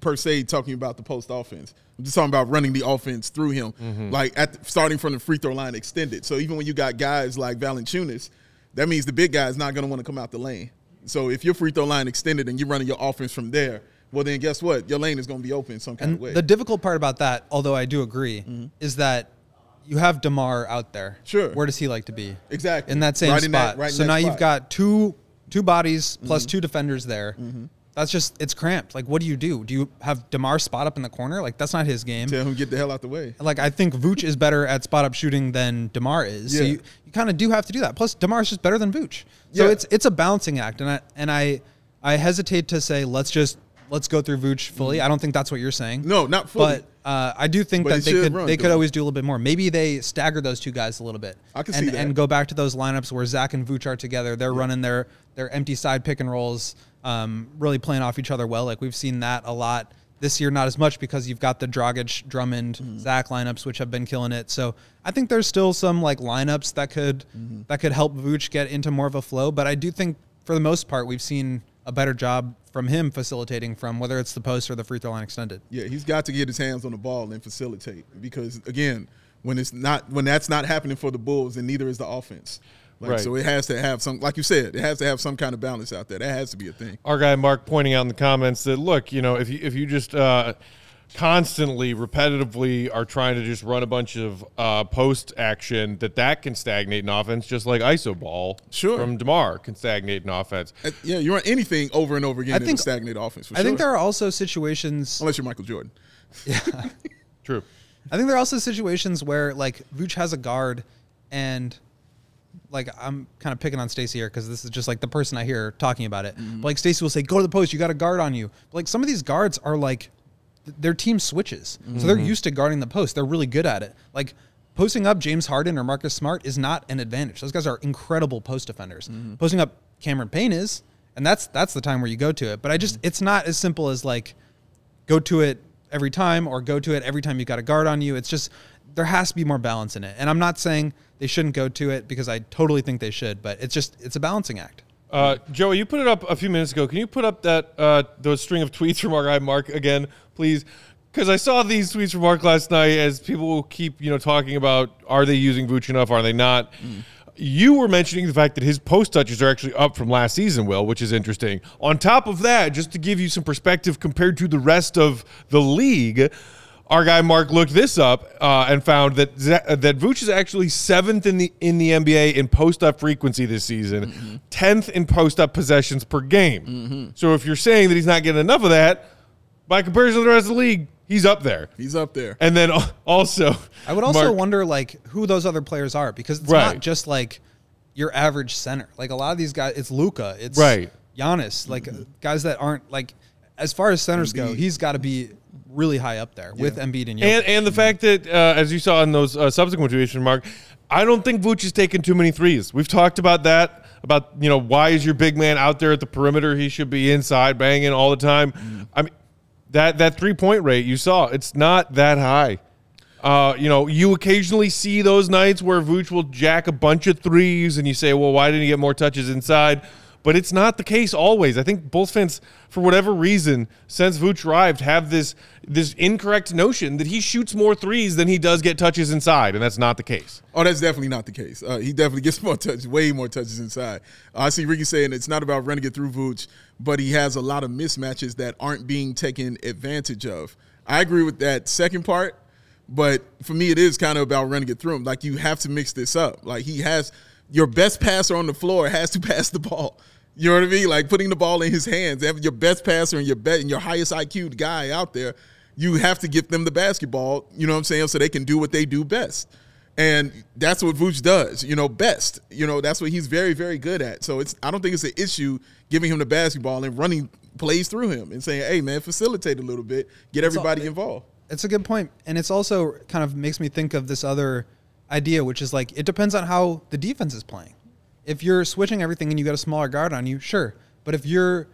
per se talking about the post offense. I'm just talking about running the offense through him, Mm-hmm. like at the, starting from the free throw line extended. So even when you got guys like Valanciunas, that means the big guy is not going to want to come out the lane. So if your free throw line extended and you're running your offense from there, well then guess what? Your lane is going to be open some kind And of way. the difficult part about that, although I do agree, is that you have Demar out there. Mm-hmm. Sure. Where does he like to be? Exactly. In that same Right in that- spot. right so now spot. Mm-hmm. you've got two two bodies plus two defenders there. That's just it's cramped. Like, what do you do? Do you have Demar spot up in the corner? Like, that's not his game. Tell him get the hell out the way. Like, I think Vooch is better at spot up shooting than Demar is. So Yeah. you, you kind of do have to do that. Plus, Demar's just better than Vooch. So Yeah. it's it's a balancing act, and I and I I hesitate to say let's just let's go through Vooch fully. I don't think that's what you're saying. Mm-hmm. No, not fully. But uh, I do think But that they could run they could always do a little bit more. Maybe they stagger those two guys a little bit. I can and, see that. and go back to those lineups where Zach and Vooch are together. They're running their their empty side pick and rolls, um, really playing off each other well. Like we've seen that a lot this year, not as much because you've got the Dragic, Drummond, Mm-hmm. Zach lineups, which have been killing it. So I think there's still some like lineups that could Mm-hmm. that could help Vooch get into more of a flow. But I do think for the most part we've seen a better job from him facilitating from whether it's the post or the free throw line extended. Yeah, he's got to get his hands on the ball and facilitate because again, when it's not when that's not happening for the Bulls, then neither is the offense. Like, Right. So it has to have some, like you said, it has to have some kind of balance out there. That has to be a thing. our guy Mark pointing out in the comments that look, you know, if you if you just uh, constantly, repetitively are trying to just run a bunch of uh, post action, that that can stagnate an offense, just like iso ball Sure. from Demar can stagnate an offense. Uh, Yeah, you run anything over and over again I think- stagnate offense. For I think there are also situations unless you're Michael Jordan. Yeah, True. I think there are also situations where like Vooch has a guard and like I'm kind of picking on Stacy here because this is just like the person I hear talking about it. Mm-hmm. But like Stacy will say, "Go to the post. You got a guard on you." But like some of these guards are like th- their team switches, so Mm-hmm. they're used to guarding the post. They're really good at it. Like posting up James Harden or Marcus Smart is not an advantage. Those guys are incredible post defenders. Mm-hmm. Posting up Cameron Payne is, and that's that's the time where you go to it. But I just it's not as simple as like go to it every time or go to it every time you got a guard on you. It's just there has to be more balance in it. And I'm not saying they shouldn't go to it because I totally think they should, but it's just it's a balancing act. Uh, Joey, you put it up a few minutes ago. Can you put up that uh, those string of tweets from our guy Mark again, please? Because I saw these tweets from Mark last night as people will keep you know talking about are they using Vooch enough, are they not? You were mentioning the fact that his post touches are actually up from last season, Will, which is interesting. On top of that, just to give you some perspective compared to the rest of the league, our guy Mark looked this up uh, and found that Z- that Vooch is actually seventh in the in the NBA in post up frequency this season, 10th in post up possessions per game. So if you're saying that he's not getting enough of that, by comparison to the rest of the league, he's up there. He's up there. And then also, I would also Mark- wonder like who those other players are because it's Right. not just like your average center. Like a lot of these guys, it's Luka, it's Right. Giannis, like guys that aren't like as far as centers go, he's got to be really high up there with Embiid and Jokic. And and the fact that uh, as you saw in those uh, subsequent from Mark, I don't think Vooch is taking too many threes. We've talked about that. About you know why is your big man out there at the perimeter? He should be inside banging all the time. I mean that that three point rate you saw it's not that high. Uh, you know, you occasionally see those nights where Vooch will jack a bunch of threes, and you say, "Well, why didn't he get more touches inside?" But it's not the case always. I think Bulls fans, for whatever reason, since Vooch arrived, have this this incorrect notion that he shoots more threes than he does get touches inside, and that's not the case. Oh, that's definitely not the case. Uh, he definitely gets more touches, way more touches inside. Uh, I see Ricky saying it's not about running it through Vooch, but he has a lot of mismatches that aren't being taken advantage of. I agree with that second part, but for me, it is kind of about running it through him. Like you have to mix this up. Like he has your best passer on the floor has to pass the ball. You know what I mean? Like putting the ball in his hands. Having your best passer and your bet and your highest IQ guy out there, you have to give them the basketball. You know what I'm saying? So they can do what they do best. And that's what Vooch does, you know, best. You know, that's what he's very, very good at. So it's I don't think it's an issue giving him the basketball and running plays through him and saying, hey man, facilitate a little bit, get everybody involved. It's a good point, and it's also kind of makes me think of this other idea, which is like it depends on how the defense is playing. If you're switching everything and you got a smaller guard on you, sure, But if you're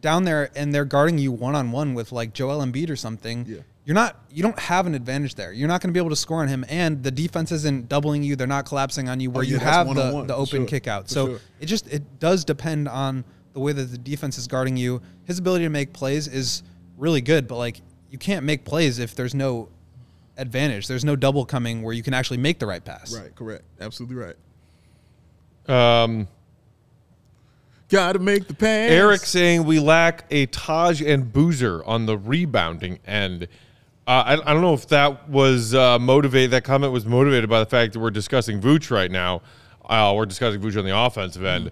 down there and they're guarding you one on one with like Joel Embiid or something, Yeah. you're not you don't have an advantage there. You're not going to be able to score on him, and the defense isn't doubling you. They're not collapsing on you where Oh, yeah, you have the, the open sure, kick out. for So sure. it just it does depend on the way that the defense is guarding you. His ability to make plays is really good, but like you can't make plays if there's no advantage. There's no double coming where you can actually make the right pass. Right, correct. Absolutely right. Um, Gotta make the pass. Eric saying we lack a Taj and Boozer on the rebounding end. Uh, I, I don't know if that was uh, motivated. That comment was motivated by the fact that we're discussing Vooch right now. Uh, we're discussing Vooch on the offensive end.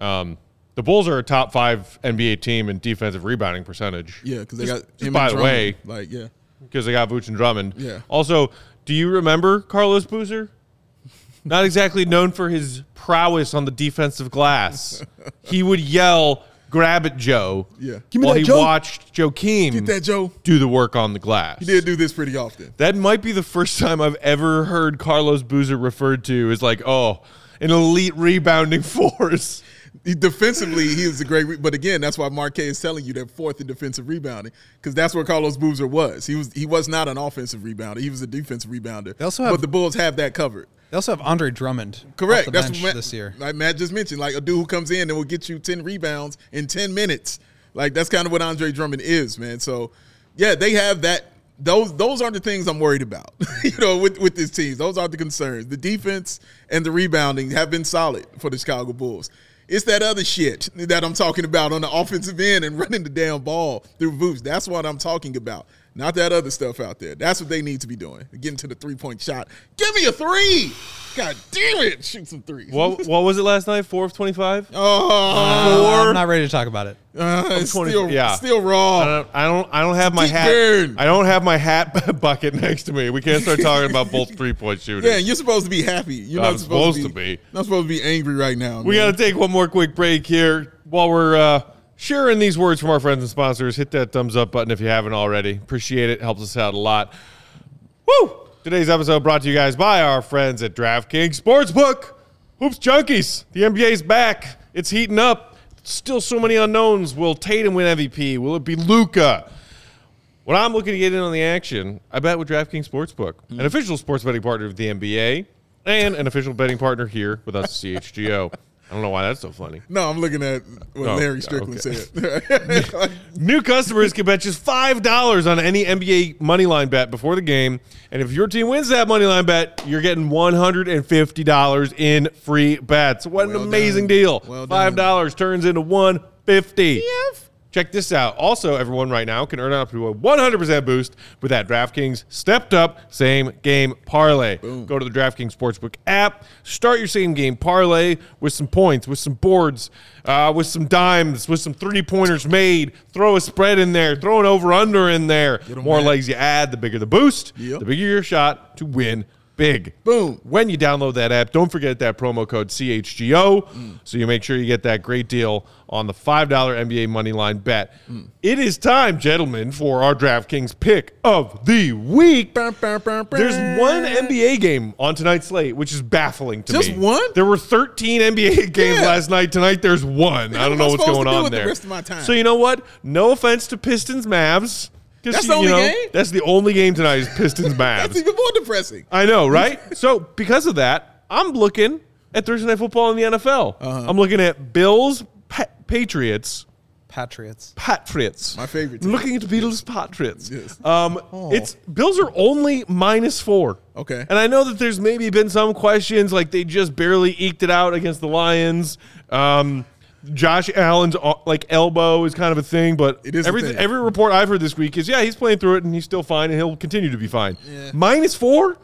Um, the Bulls are a top five NBA team in defensive rebounding percentage. Yeah, because they Just- got just by and the way, Like, yeah. because they got Vooch and Drummond. Yeah. Also, do you remember Carlos Boozer? Not exactly known for his prowess on the defensive glass. he would yell, "Grab it, Joe!" Yeah. Give me while that, he Joe. watched Joakim Get that, Joe. do the work on the glass. He did do this pretty often. That might be the first time I've ever heard Carlos Boozer referred to as like, "Oh, an elite rebounding force." He, defensively, he is a great. Re- but again, that's why Marquez is telling you that fourth in defensive rebounding because that's where Carlos Boozer was. He was he was not an offensive rebounder. He was a defensive rebounder. They also have- but the Bulls have that covered. They also have Andre Drummond. Correct. That's what Matt, this year. Like Matt just mentioned, like a dude who comes in and will get you ten rebounds in ten minutes. Like that's kind of what Andre Drummond is, man. So yeah, they have that. Those those are the things I'm worried about. you know, with with this team, those are the concerns. The defense and the rebounding have been solid for the Chicago Bulls. It's that other shit that I'm talking about on the offensive end and running the damn ball through Vooch. That's what I'm talking about. Not that other stuff out there. That's what they need to be doing. Getting to the three point shot. Give me a three. God damn it. Shoot some threes. What what was it last night? Four of twenty five. Oh, Uh, I'm not ready to talk about it. uh, it's 20 still, yeah. still I don't, I don't. I don't have my Deep hat. burn. I don't have my hat bucket next to me. We can't start talking about both three point shooters. Yeah, you're supposed to be happy. You're I'm not supposed, supposed to, to be, be. Not supposed to be angry right now. We got to take one more quick break here while we're uh, sharing these words from our friends and sponsors. Hit that thumbs up button if you haven't already. Appreciate it. Helps us out a lot. Woo! Today's episode brought to you guys by our friends at DraftKings Sportsbook. Hoops Junkies. The NBA's back. It's heating up. Still so many unknowns. Will Tatum win MVP? Will it be Luka? When I'm looking to get in on the action, I bet with DraftKings Sportsbook, mm-hmm. an official sports betting partner of the NBA and an official betting partner here with us at CHGO. I don't know why that's so funny. No, I'm looking at what Oh, Larry Strickland okay. said. New customers can bet just $5 on any NBA moneyline bet before the game. And if your team wins that moneyline bet, you're getting $150 in free bets. What an amazing done. deal. Well $5 turns into 150 Check this out. Also, everyone right now can earn up to a 100% boost with that DraftKings stepped up same game parlay. Boom. Go to the DraftKings Sportsbook app, start your same game parlay with some points, with some boards, uh, with some dimes, with some three pointers made. Throw a spread in there, throw an over under in there. More mad. legs you add, the bigger the boost, Yep. the bigger your shot to win big. Boom. When you download that app, don't forget that promo code CHGO mm. so you make sure you get that great deal on the $5 NBA money line bet. Mm. It is time, gentlemen, for our DraftKings pick of the week. There's one NBA game on tonight's slate, which is baffling to Just me. Just one? There were 13 NBA games Yeah. last night. Tonight, there's one. I don't know what's going on the there. rest of my time? So you know what? No offense to Pistons Mavs. That's the only know, game? That's the only game tonight is Pistons Mavs. That's even more depressing. I know, right? so because of that, I'm looking at Thursday Night Football in the NFL. Uh-huh. I'm looking at Bills, pa- Patriots, Patriots. Patriots. My favorite team. looking at the Bills, Patriots. Yes. Um, it's Bills are only minus four. Okay. And I know that there's maybe been some questions, like they just barely eked it out against the Lions. Um, Josh Allen's uh, like elbow is kind of a thing, but It is every every report I've heard this week is yeah he's playing through it and he's still fine and he'll continue to be fine. Minus four,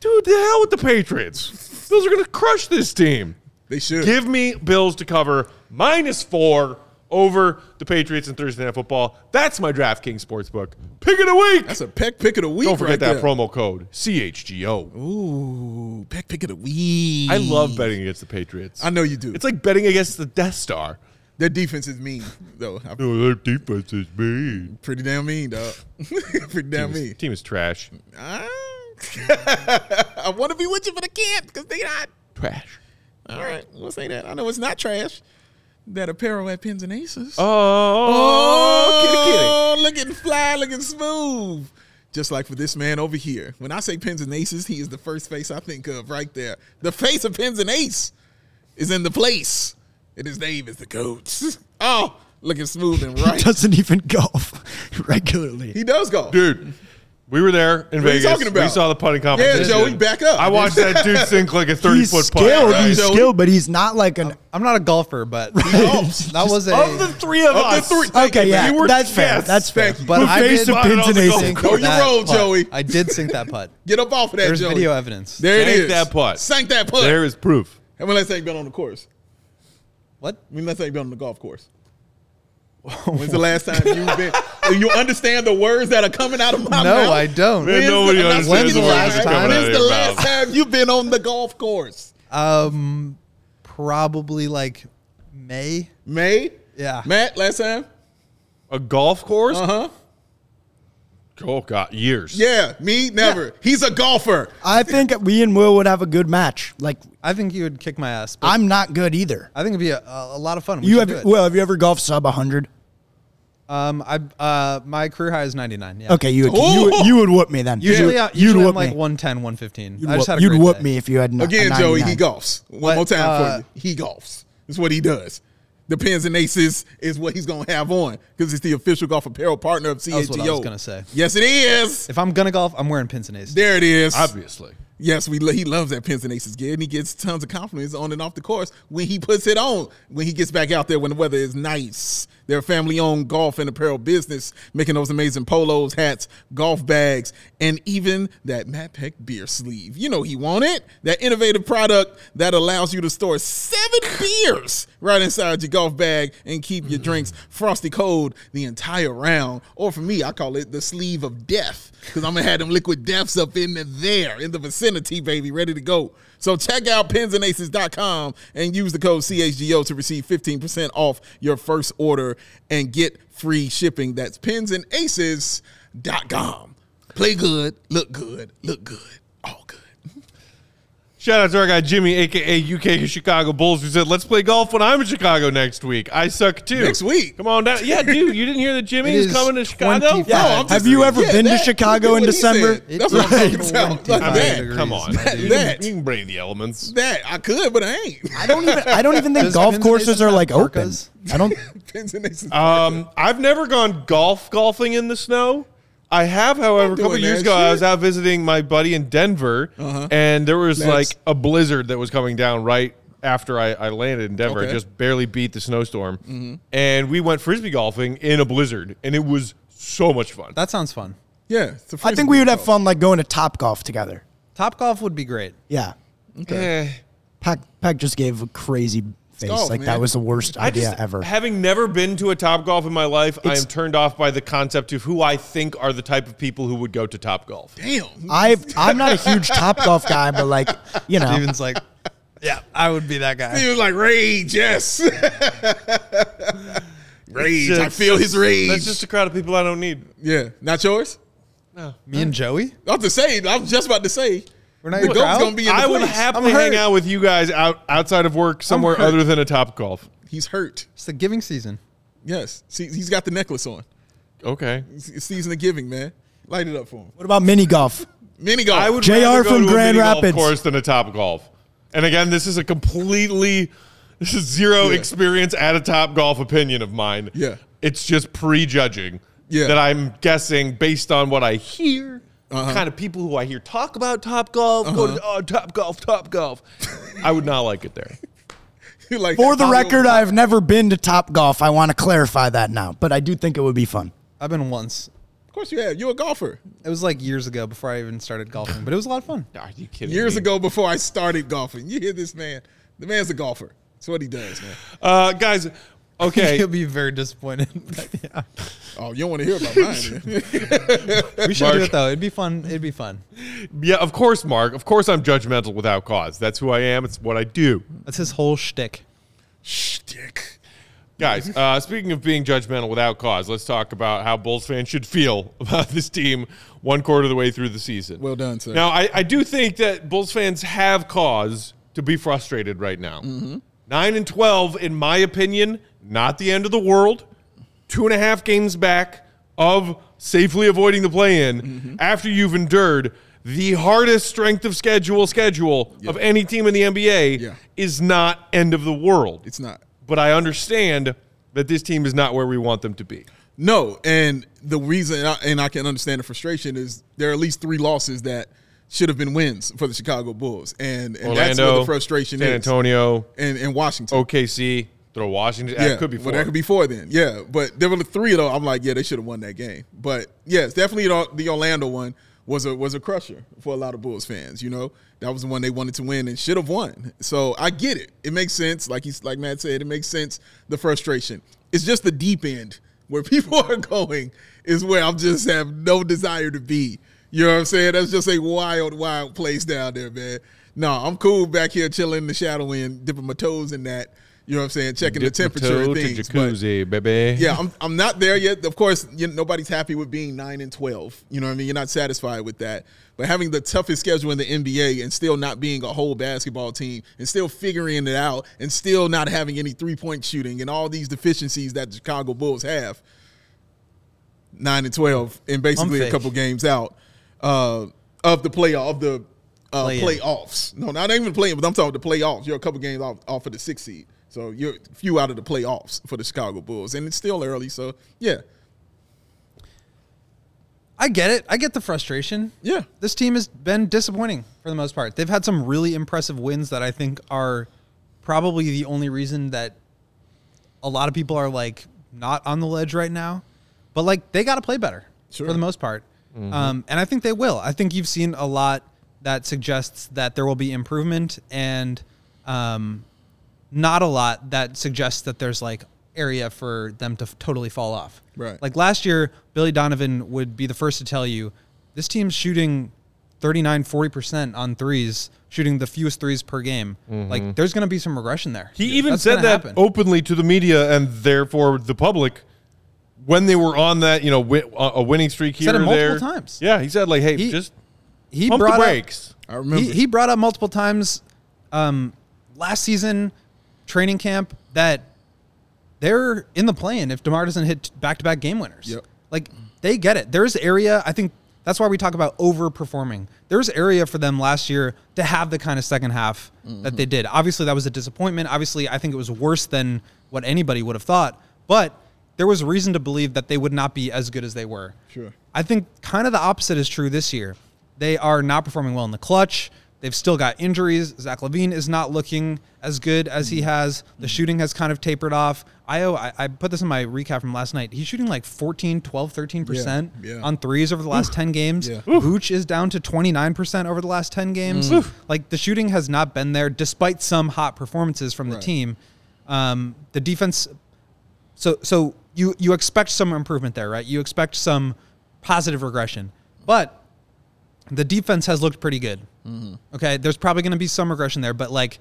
dude, the hell with the Patriots. Those are gonna crush this team. They should. Give me Bills to cover minus four over the Patriots in Thursday Night Football. That's my DraftKings Sportsbook. Pick of the week. That's a peck pick of the week. Don't forget right that there. promo code CHGO. Ooh, peck pick of the week. I love betting against the Patriots. I know you do. It's like betting against the Death Star. Their defense is mean, though. Oh, their defense is mean. pretty damn mean, dog. pretty damn Team is, mean. team is trash. Ah. I want to be with you, but I can't because they're not. Trash. All right, we'll say that. I know it's not trash. That apparel at Pins and Aces. Oh, kitty, kitty. Oh, looking fly, looking smooth. Just like for this man over here. When I say Pins and Aces, he is the first face I think of right there. The face of Pins and Ace is in the place. And his name is the Goats. Oh, looking smooth and right. He doesn't even golf regularly. he does go. dude. We were there in What are you Vegas. talking about? We saw the putting competition. yeah. Joey, back up. I watched that dude sink like a thirty He's foot skilled. putt. He's Joey. skilled, but he's not like an. I'm not a golfer, but golfs. that was a. Of the three of, Of the us, three- Thank Okay, you, yeah, You were that's fair. yes. That's fair. Thank you. but Who I faced did the pins on and the aces? golf Go your that roll, putt. Joey. I did sink that putt. Get up off of that, There's Joey. video evidence. There it Sank is. that putt. Sank that putt. there is proof. And when last time you been on the course? What? I mean, last time you been on the golf course? When's the last time you've been? You understand the words that are coming out of my No, mouth? No, I don't. Man, When's nobody the, I'm understands speaking the to words you. coming out of When's your the last mouth. time you've been on the golf course? Um, probably like May. May? Yeah. Matt, last time? A golf course? Uh huh. Oh god, years. Yeah, me, never. He's a golfer. I think we and Will would have a good match. Like I think you would kick my ass. But I'm not good either. I think it'd be a, a, a lot of fun. We You have well, have you ever golfed sub 100? Um, I uh, my career high is 99. Yeah. Okay, you would, you, would, you would whoop me then. Usually, you, uh, would usually I'm like me. 110, 115. You'd I just whoop, had a you'd great whoop day. me if you had n- a Again, Joey, he golfs. One What, more time uh, for you. He golfs. That's what he does. The pins and aces is what he's gonna have on because it's the official golf apparel partner of CHGO. That's what I was gonna say. Yes, it is. If I'm gonna golf, I'm wearing pins and aces. There it is. Obviously. Yes, we he loves that pins and aces gear, and he gets tons of confidence on and off the course when he puts it on. When he gets back out there when the weather is nice, they're a family-owned golf and apparel business, making those amazing polos, hats, golf bags, and even that Matt Peck beer sleeve. You know he wanted that innovative product that allows you to store seven beers right inside your golf bag and keep your drinks frosty cold the entire round. Or for me, I call it the sleeve of death because I'm gonna have them liquid deaths up in there in the vicinity, baby, ready to go. So check out pinsandaces.com and use the code CHGO to receive 15% off your first order and get free shipping. That's pinsandaces.com. Play good, look good, look good, all good. Shout out to our guy Jimmy, aka UK Chicago Bulls, who said, "Let's play golf when I'm in Chicago next week." I suck too. Next week? come on down. Yeah, dude, you didn't hear that Jimmy It is is coming to Chicago? 25. No, Have you ever yeah, been to Chicago in December? said. That's what I'm talking about. Like that. come on, That- you, that. can, you can brave the elements. That I could, but I ain't. I don't even. I don't even think Does golf courses are like open. I don't. Pins and aces. Um, I've never gone golf golfing in the snow. I have, however, a couple years that ago, I was out visiting my buddy in Denver, Uh-huh. and there was That's- like a blizzard that was coming down right after I, I landed in Denver. Okay. Mm-hmm. Just barely beat the snowstorm, and we went frisbee golfing in a blizzard, and it was so much fun. That sounds fun. yeah, it's a I think we would have fun like going to Top Golf together. Top golf would be great. Yeah. Eh. Peck Peck just gave a crazy face. golf, like man. that was the worst I idea just, ever. having never been to a Top Golf in my life, I am turned off by the concept of who I think are the type of people who would go to Top Golf. Damn. I I'm not a huge Top Golf guy, but like you know, Steven's like, yeah, I would be that guy. He was like rage, yes. rage. I feel his rage. That's just a crowd of people I don't need. yeah, not yours. No. Me and Joey. I was to say. I was just about to say. We're not the in goat's crowd? gonna be in the I would place. happily I'm hang hurt. out with you guys out outside of work somewhere hurt. other than a Top Golf. He's hurt. It's the giving season. Yes. See, he's got the necklace on. Okay. It's it's season of giving, man. Light it up for him. what about mini golf? Mini golf. I would JR rather go from to a Grand mini golf Rapids. course than a Top Golf. And again, this is a completely this is zero Yeah. experience at a Top Golf opinion of mine. Yeah. It's just prejudging. Yeah. That I'm guessing based on what I hear, Uh-huh. kind of people who I hear talk about Top Golf, go to oh Top Golf, Top Golf. I would not like it there. Like For the record, I've never been to Top Golf. I want to clarify that now, but I do think it would be fun. I've been once. Of course you have. You're a golfer. It was like years ago before I even started golfing, but it was a lot of fun. Are you kidding Years me? ago, before I started golfing. You hear this man? The man's a golfer. That's what he does, man. Uh, guys, okay. He'll be very disappointed. But yeah. Oh, you don't want to hear about mine. We should Mark. do it though. It'd be fun. It'd be fun. yeah, of course, Mark. Of course, I'm judgmental without cause. That's who I am. It's what I do. That's his whole shtick. Shtick. Guys, uh, speaking of being judgmental without cause, let's talk about how Bulls fans should feel about this team one quarter of the way through the season. Well done, sir. Now, I, I do think that Bulls fans have cause to be frustrated right now. Nine and twelve, in my opinion, not the end of the world. Two and a half games back of safely avoiding the play-in Mm-hmm. after you've endured the hardest strength of schedule schedule of any team in the NBA Yeah. is not end of the world. It's not. But I understand that this team is not where we want them to be. No, and the reason, and I can understand the frustration is there are at least three losses that should have been wins for the Chicago Bulls, and, and that's where the frustration San is. Antonio, and, and Washington. OKC, throw Washington. yeah, that could be four. Well, that could be four then. Yeah, but there were the three though. I'm like, yeah, they should have won that game. But yes, definitely the, the Orlando one was a was a crusher for a lot of Bulls fans. You know, that was the one they wanted to win and should have won. So I get it. It makes sense. Like he's like Matt said, it makes sense. The frustration. It's just the deep end where people are going is where I'm just have no desire to be. You know what I'm saying? That's just a wild, wild place down there, man. No, I'm cool back here chilling in the shadow and dipping my toes in that. You know what I'm saying? Checking Dip the temperature and to things. but- jacuzzi, baby. yeah, I'm, I'm not there yet. Of course, you nobody's happy with being nine and twelve. You know what I mean? You're not satisfied with that. But having the toughest schedule in the NBA and still not being a whole basketball team and still figuring it out and still not having any three point shooting and all these deficiencies that the Chicago Bulls have. Nine and twelve and basically a couple games out uh, of the playoff of the uh, playoffs. No, not even playing, but I'm talking the playoffs. You're a couple games off, off of the sixth seed. So you're a few out of the playoffs for the Chicago Bulls. And it's still early. So, yeah. I get it. I get the frustration. Yeah. This team has been disappointing for the most part. They've had some really impressive wins that I think are probably the only reason that a lot of people are like not on the ledge right now. But like they got to play better Sure. for the most part. Um, and I think they will. I think you've seen a lot that suggests that there will be improvement and um, not a lot that suggests that there's like area for them to f- totally fall off. Right. Like last year, Billy Donovan would be the first to tell you this team's shooting 39, 40% on threes, shooting the fewest threes per game. Like there's going to be some regression there. He even That's said that happen. openly to the media and therefore the public when they were on that, you know, wi- a a winning streak here Said it or there. multiple times. Yeah, he said like, "Hey, He- just he pump brought the up- brakes." I remember. He, he brought up multiple times um, last season, training camp, that they're in the play-in if DeMar doesn't hit back-to-back game winners. Yep. Like they get it. There's area. I think that's why we talk about overperforming. There's area for them last year to have the kind of second half that they mm-hmm. did. Obviously, that was a disappointment. Obviously, I think it was worse than what anybody would have thought. But there was reason to believe that they would not be as good as they were. Sure. I think kind of the opposite is true this year. They are not performing well in the clutch. They've still got injuries. Zach LaVine is not looking as good as he has. The shooting has kind of tapered off. Ayo, I, I put this in my recap from last night. He's shooting like 14, 12, 13% Yeah, yeah. on threes over the last 10 games. Yeah. Vooch is down to 29% over the last 10 games. Like the shooting has not been there despite some hot performances from the Right. team. Um, the defense so so you you expect some improvement there, right? You expect some positive regression, but the defense has looked pretty good. Mm-hmm. Okay, there's probably going to be some regression there, but like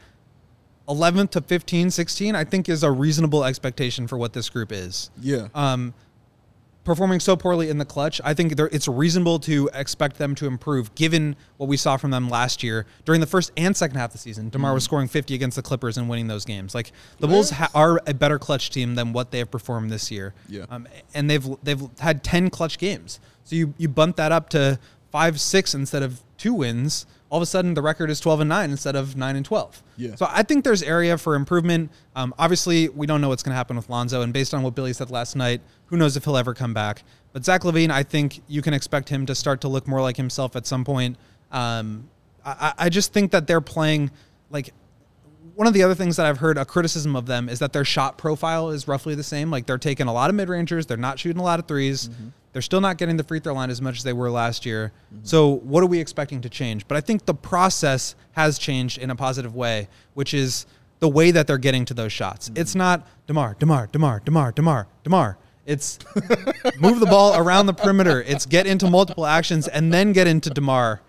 11 to 15, 16, I think is a reasonable expectation for what this group is. Yeah. Um, performing so poorly in the clutch, I think it's reasonable to expect them to improve given what we saw from them last year during the first and second half of the season. DeMar was scoring 50 against the Clippers and winning those games. Like the Bulls ha- are a better clutch team than what they have performed this year. Yeah. Um, and they've they've had 10 clutch games. So you you bump that up to 5 6 instead of 2 wins. All of a sudden the record is 12 and 9 instead of 9 and 12. Yeah. So I think there's area for improvement. Um, obviously, we don't know what's going to happen with Lonzo, and based on what Billy said last night, who knows if he'll ever come back. But Zach LaVine, I think you can expect him to start to look more like himself at some point. Um, I, I just think that they're playing like one of the other things that I've heard a criticism of them is that their shot profile is roughly the same. Like they're taking a lot of mid rangers, they're not shooting a lot of 3s Mm-hmm. They're still not getting the free throw line as much as they were last year. So what are we expecting to change? But I think the process has changed in a positive way, which is the way that they're getting to those shots. Mm-hmm. It's not Demar, Demar, Demar, Demar, Demar, Demar. It's move the ball around the perimeter. It's get into multiple actions and then get into Demar.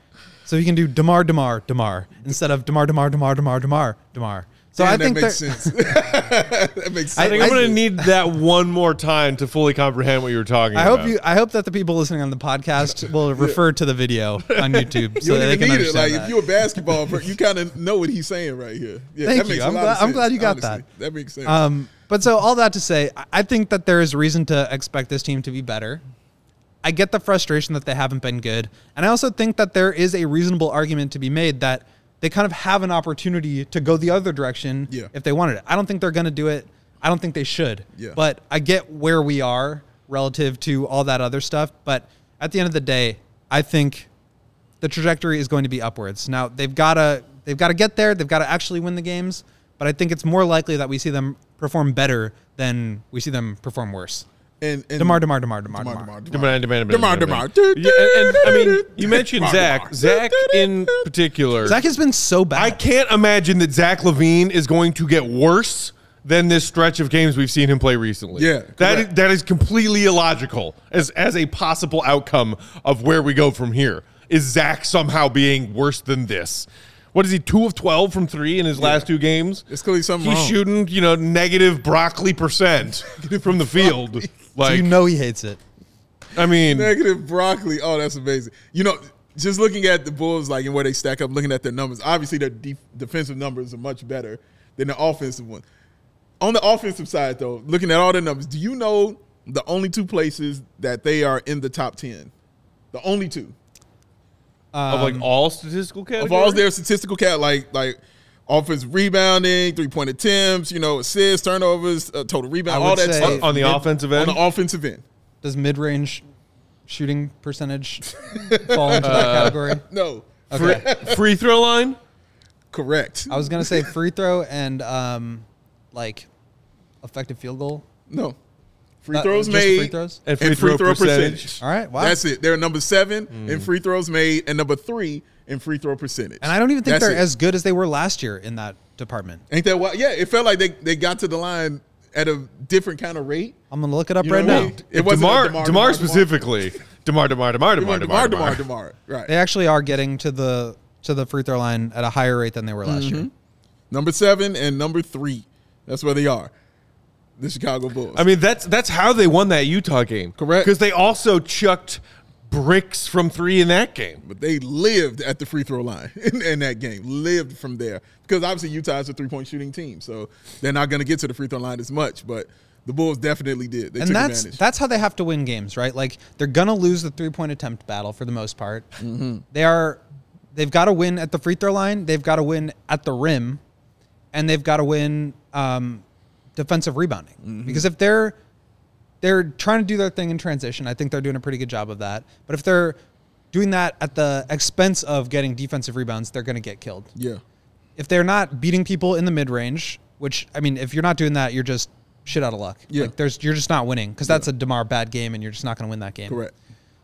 So you can do Demar, Demar, Demar instead of Demar, Demar, Demar, Demar, Demar, Demar. So I think that makes sense. that makes sense. I think I, am going to need that one more time to fully comprehend what you were talking I about. hope you. I hope that the people listening on the podcast will refer to the video on YouTube you so they can understand Like that. if you're a basketball you kind of know what he's saying right here. Yeah, Thank that you. I'm glad- I'm glad you got honestly. that. That makes sense. Um, but so all that to say, I think that there is reason to expect this team to be better. I get the frustration that they haven't been good, and I also think that there is a reasonable argument to be made that they kind of have an opportunity to go the other direction Yeah. if they wanted it. I don't think they're going to do it. I don't think they should. Yeah. But I get where we are relative to all that other stuff. But at the end of the day, I think the trajectory is going to be upwards. Now they've got to they've got to get there. They've got to actually win the games. But I think it's more likely that we see them perform better than we see them perform worse. And, and Demar, Demar, Demar, Demar, Demar, Demar. Demar, Demand, demand, Demar, demand, Demar. Yeah, and, and, I mean, you mentioned Zach. Zach in particular. Zach has been so bad. I can't imagine that Zach LaVine is going to get worse than this stretch of games we've seen him play recently. Yeah, that is, that is completely illogical as as a possible outcome of where we go from here. Is Zach somehow being worse than this? What is he? Two of twelve from three in his last two games. It's clearly something He's wrong. shooting, you know, negative broccoli percent from the field. Like, you know he hates it. I mean, Negative broccoli. Oh, that's amazing. You know, just looking at the Bulls, like and where they stack up, looking at their numbers, obviously their def- defensive numbers are much better than the offensive one. On the offensive side, though, looking at all the numbers, do you know the only two places that they are in the top ten? The only two of like um, all statistical categories. of all their statistical cat, like like offensive rebounding, three point attempts, you know, assists, turnovers, uh, total rebound, all that say- stuff on the offensive end. On the offensive end, Does mid range shooting percentage fall into that category? no, Free, free throw line. correct. I was gonna say free throw and um, like effective field goal. No, free Uh, throws made free throws? And and free free, throw throw, percentage. percentage. All right, wow. That's it. They're number seven Mm. in free throws made and number three in free throw percentage. and I don't even think That's they're it. as good as they were last year in that department. Ain't that what? Yeah, it felt like they, they got to the line at a different kind of rate. I'm gonna look it up You know right what I now. mean? It wasn't Demar, Demar, DeMar, DeMar, specifically. Demar, Demar, Demar, Demar, Demar, Demar, Demar, Demar. Demar. Right. They actually are getting to the to the free throw line at a higher rate than they were last year. Mm-hmm. Number seven and number three. That's where they are. The Chicago Bulls. I mean, that's that's how they won that Utah game. Correct. Because they also chucked bricks from three in that game. but they lived at the free throw line in, in that game. Lived from there because obviously Utah is a three point shooting team, so they're not going to get to the free throw line as much. But the Bulls definitely did. They and took that's advantage. that's how they have to win games, right? Like they're gonna lose the three point attempt battle for the most part. They are they've got to win at the free throw line. They've got to win at the rim, and they've got to win um, defensive rebounding. Because if they're they're trying to do their thing in transition, I think they're doing a pretty good job of that. But if they're doing that at the expense of getting defensive rebounds, they're going to get killed yeah. if they're not beating people in the mid range, which I mean, if you're not doing that, you're just shit out of luck. Yeah. Like there's you're just not winning because that's a Demar bad game, and you're just not going to win that game. Correct.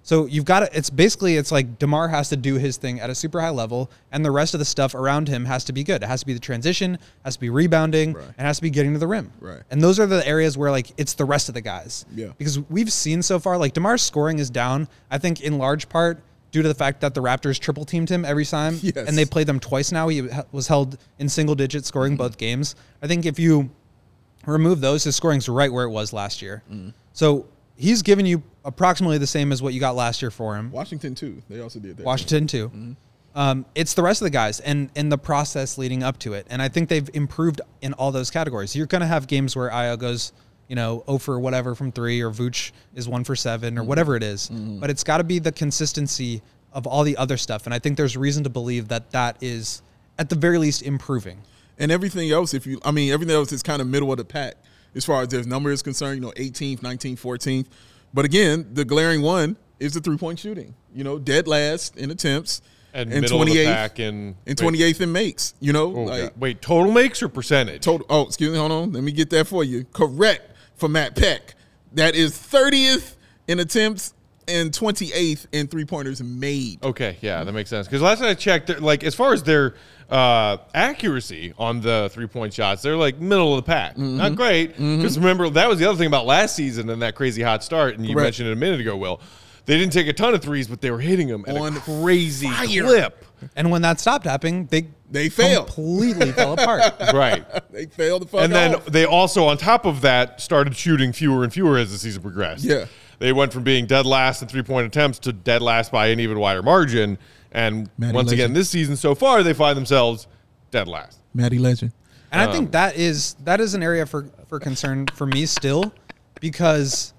So you've got to. It's basically it's like Demar has to do his thing at a super high level, and the rest of the stuff around him has to be good. It has to be the transition, has to be rebounding, Right. and has to be getting to the rim. Right. And those are the areas where like it's the rest of the guys. Yeah. Because we've seen so far like Demar's scoring is down. I think in large part due to the fact that the Raptors triple teamed him every time, Yes. and they played them twice now. He was held in single digit scoring mm-hmm. both games. I think if you remove those, his scoring's right where it was last year. Mm-hmm. So he's given you approximately the same as what you got last year for him. Washington too. They also did that. Washington too. Mm-hmm. Um, it's the rest of the guys and in the process leading up to it, and I think they've improved in all those categories. You're going to have games where Ayo goes, you know, 0 for whatever from three, or Vooch is one for seven, or mm-hmm. whatever it is. Mm-hmm. But it's got to be the consistency of all the other stuff, and I think there's reason to believe that that is at the very least improving. and everything else if you i mean everything else is kind of middle of the pack as far as their number is concerned you know 18th 19th 14th but again the glaring one is the three-point shooting. You know dead last in attempts And the pack in and 28th in makes you know Oh, like Wait, total makes or percentage? total oh excuse me hold on. Let me get that for you. Correct for matt peck. That is 30th in attempts and 28th in three-pointers made Okay, yeah, that makes sense. Because last time I checked, like as far as their uh, accuracy on the three point shots, they're like middle of the pack. Mm-hmm. Not great. Because remember, that was the other thing about last season and that crazy hot start. And you Correct. mentioned it a minute ago, Will. They didn't take a ton of threes, but they were hitting them at On a crazy fire. clip. And when that stopped happening, they They failed. completely fell apart. Right. They failed the fuck and then off. they also, on top of that, started shooting fewer and fewer as the season progressed. Yeah. They went from being dead last in three point attempts to dead last by an even wider margin. And Matty once again, this season so far, they find themselves dead last. Maddie Legend. And I Um, think that is that is an area for for concern for me still, because.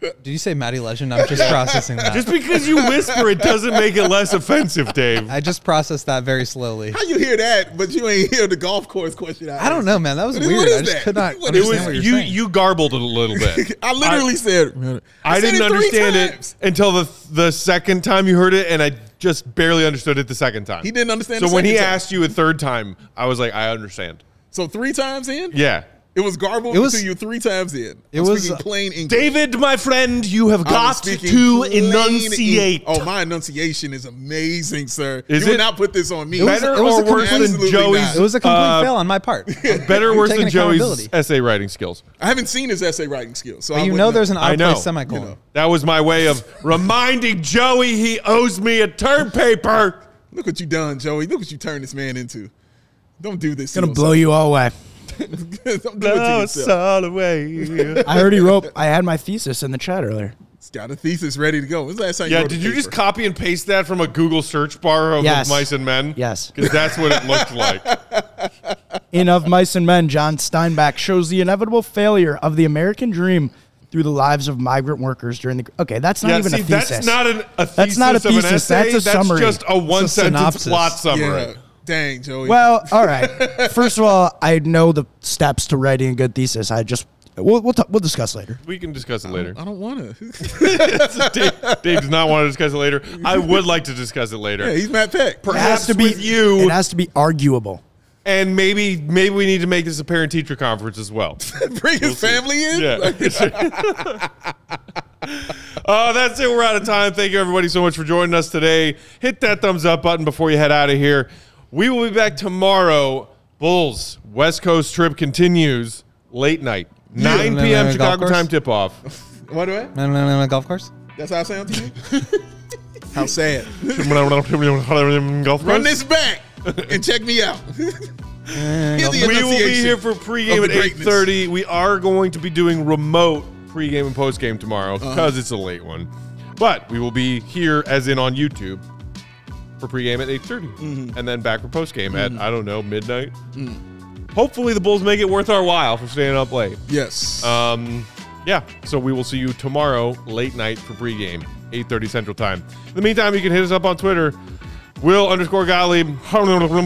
Did you say Maddie Legend? I'm just processing that. Just because you whisper it doesn't make it less offensive, Dave. I just processed that very slowly. How you hear that, but you ain't hear the golf course question? I don't know, man. That was What is- weird. what is I just that? could not What understand was what you're you. saying. You garbled it a little bit. I literally said. I, said didn't it understand times. it until the the second time you heard it, and I just barely understood it the second time. He didn't understand So the when he time. asked you a third time, I was like, I understand. So three times in, Yeah. It was garbled It was- to you three times in. it I'm was- speaking plain English. David, my friend, you have got to enunciate. Eng- Oh, my enunciation is amazing, sir. Is you it- would not put this on me. It was- Better it was or a worse than complete- Joey's? not. It was a complete uh, fail on my part. Better or worse than Joey's essay writing skills. I haven't seen his essay writing skills, so I you wouldn't know there's an I know. semicolon. You know. That was my way of reminding Joey he owes me a term paper. Look what you done, Joey. Look what you turned this man into. Don't do this. Gonna blow you all away. Don't do it to No, it's yourself. all away. I already wrote. I had my thesis in the chat earlier. He's got a thesis ready to go. When's the last time you Yeah, wrote a did you just copy and paste that from a Google search bar of Yes. mice and men? Yes. Because that's what it looked like. In Of Mice and Men, John Steinbeck shows the inevitable failure of the American dream through the lives of migrant workers during the. Okay, that's not yeah, even see, a thesis. that's not an, a thesis That's not a of an thesis, essay. that's a summary. just a one sentence synopsis. plot summary. Yeah. Dang, Joey. Well, all right. First of all, I know the steps to writing a good thesis. I just we'll we'll, t- we'll discuss later. We can discuss it later. I don't want to. Dave, Dave does not want to discuss it later. I would like to discuss it later. yeah, he's Matt Peck. It Perhaps has to be with you, It has to be arguable. and maybe maybe we need to make this a parent teacher conference as well. Bring his family in. Yeah. uh, that's it. We're out of time. Thank you, everybody, so much for joining us today. Hit that thumbs up button before you head out of here. We will be back tomorrow. Bulls West Coast trip continues late night, 9 Yeah. p.m. Chicago course? time tip off. what do I? No, no, no, no, golf course. That's how it sounds to you. how sad. Golf Run course? this back and check me out. Hear the We will be enunciation here for of pregame the at greatness. 8.30. We are going to be doing remote pregame and postgame tomorrow Uh-huh. because it's a late one. But we will be here, as in on YouTube, for pregame at 8.30. Mm-hmm. And then back for postgame at, I don't know, midnight. Hopefully the Bulls make it worth our while for staying up late. Yes. Um, yeah, so we will see you tomorrow, late night for pregame, 8.30 Central Time. In the meantime, you can hit us up on Twitter, Will underscore Gottlieb,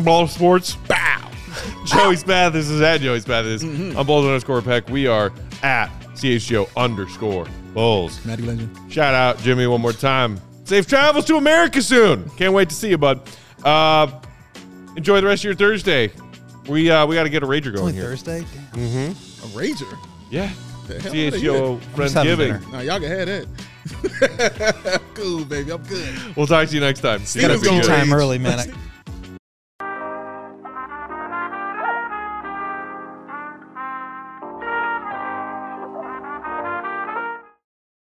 Ball Sports. Bow. Joey Spath, this is at Joey Spath. This I'm Bulls underscore Peck. We are at CHGO underscore Bulls. Matty Legend. Shout out Jimmy one more time. Safe travels to America soon. Can't wait to see you, bud. Uh, enjoy the rest of your Thursday. We uh, we got to get a rager going Only here. Thursday. Mm-hmm. A rager. Yeah. The hell outta CHGO just having Friendsgiving. dinner. Nah, y'all can have that. cool, baby. I'm good. We'll talk to you next time. Steven's Gotta be gonna good. Time early, man. I-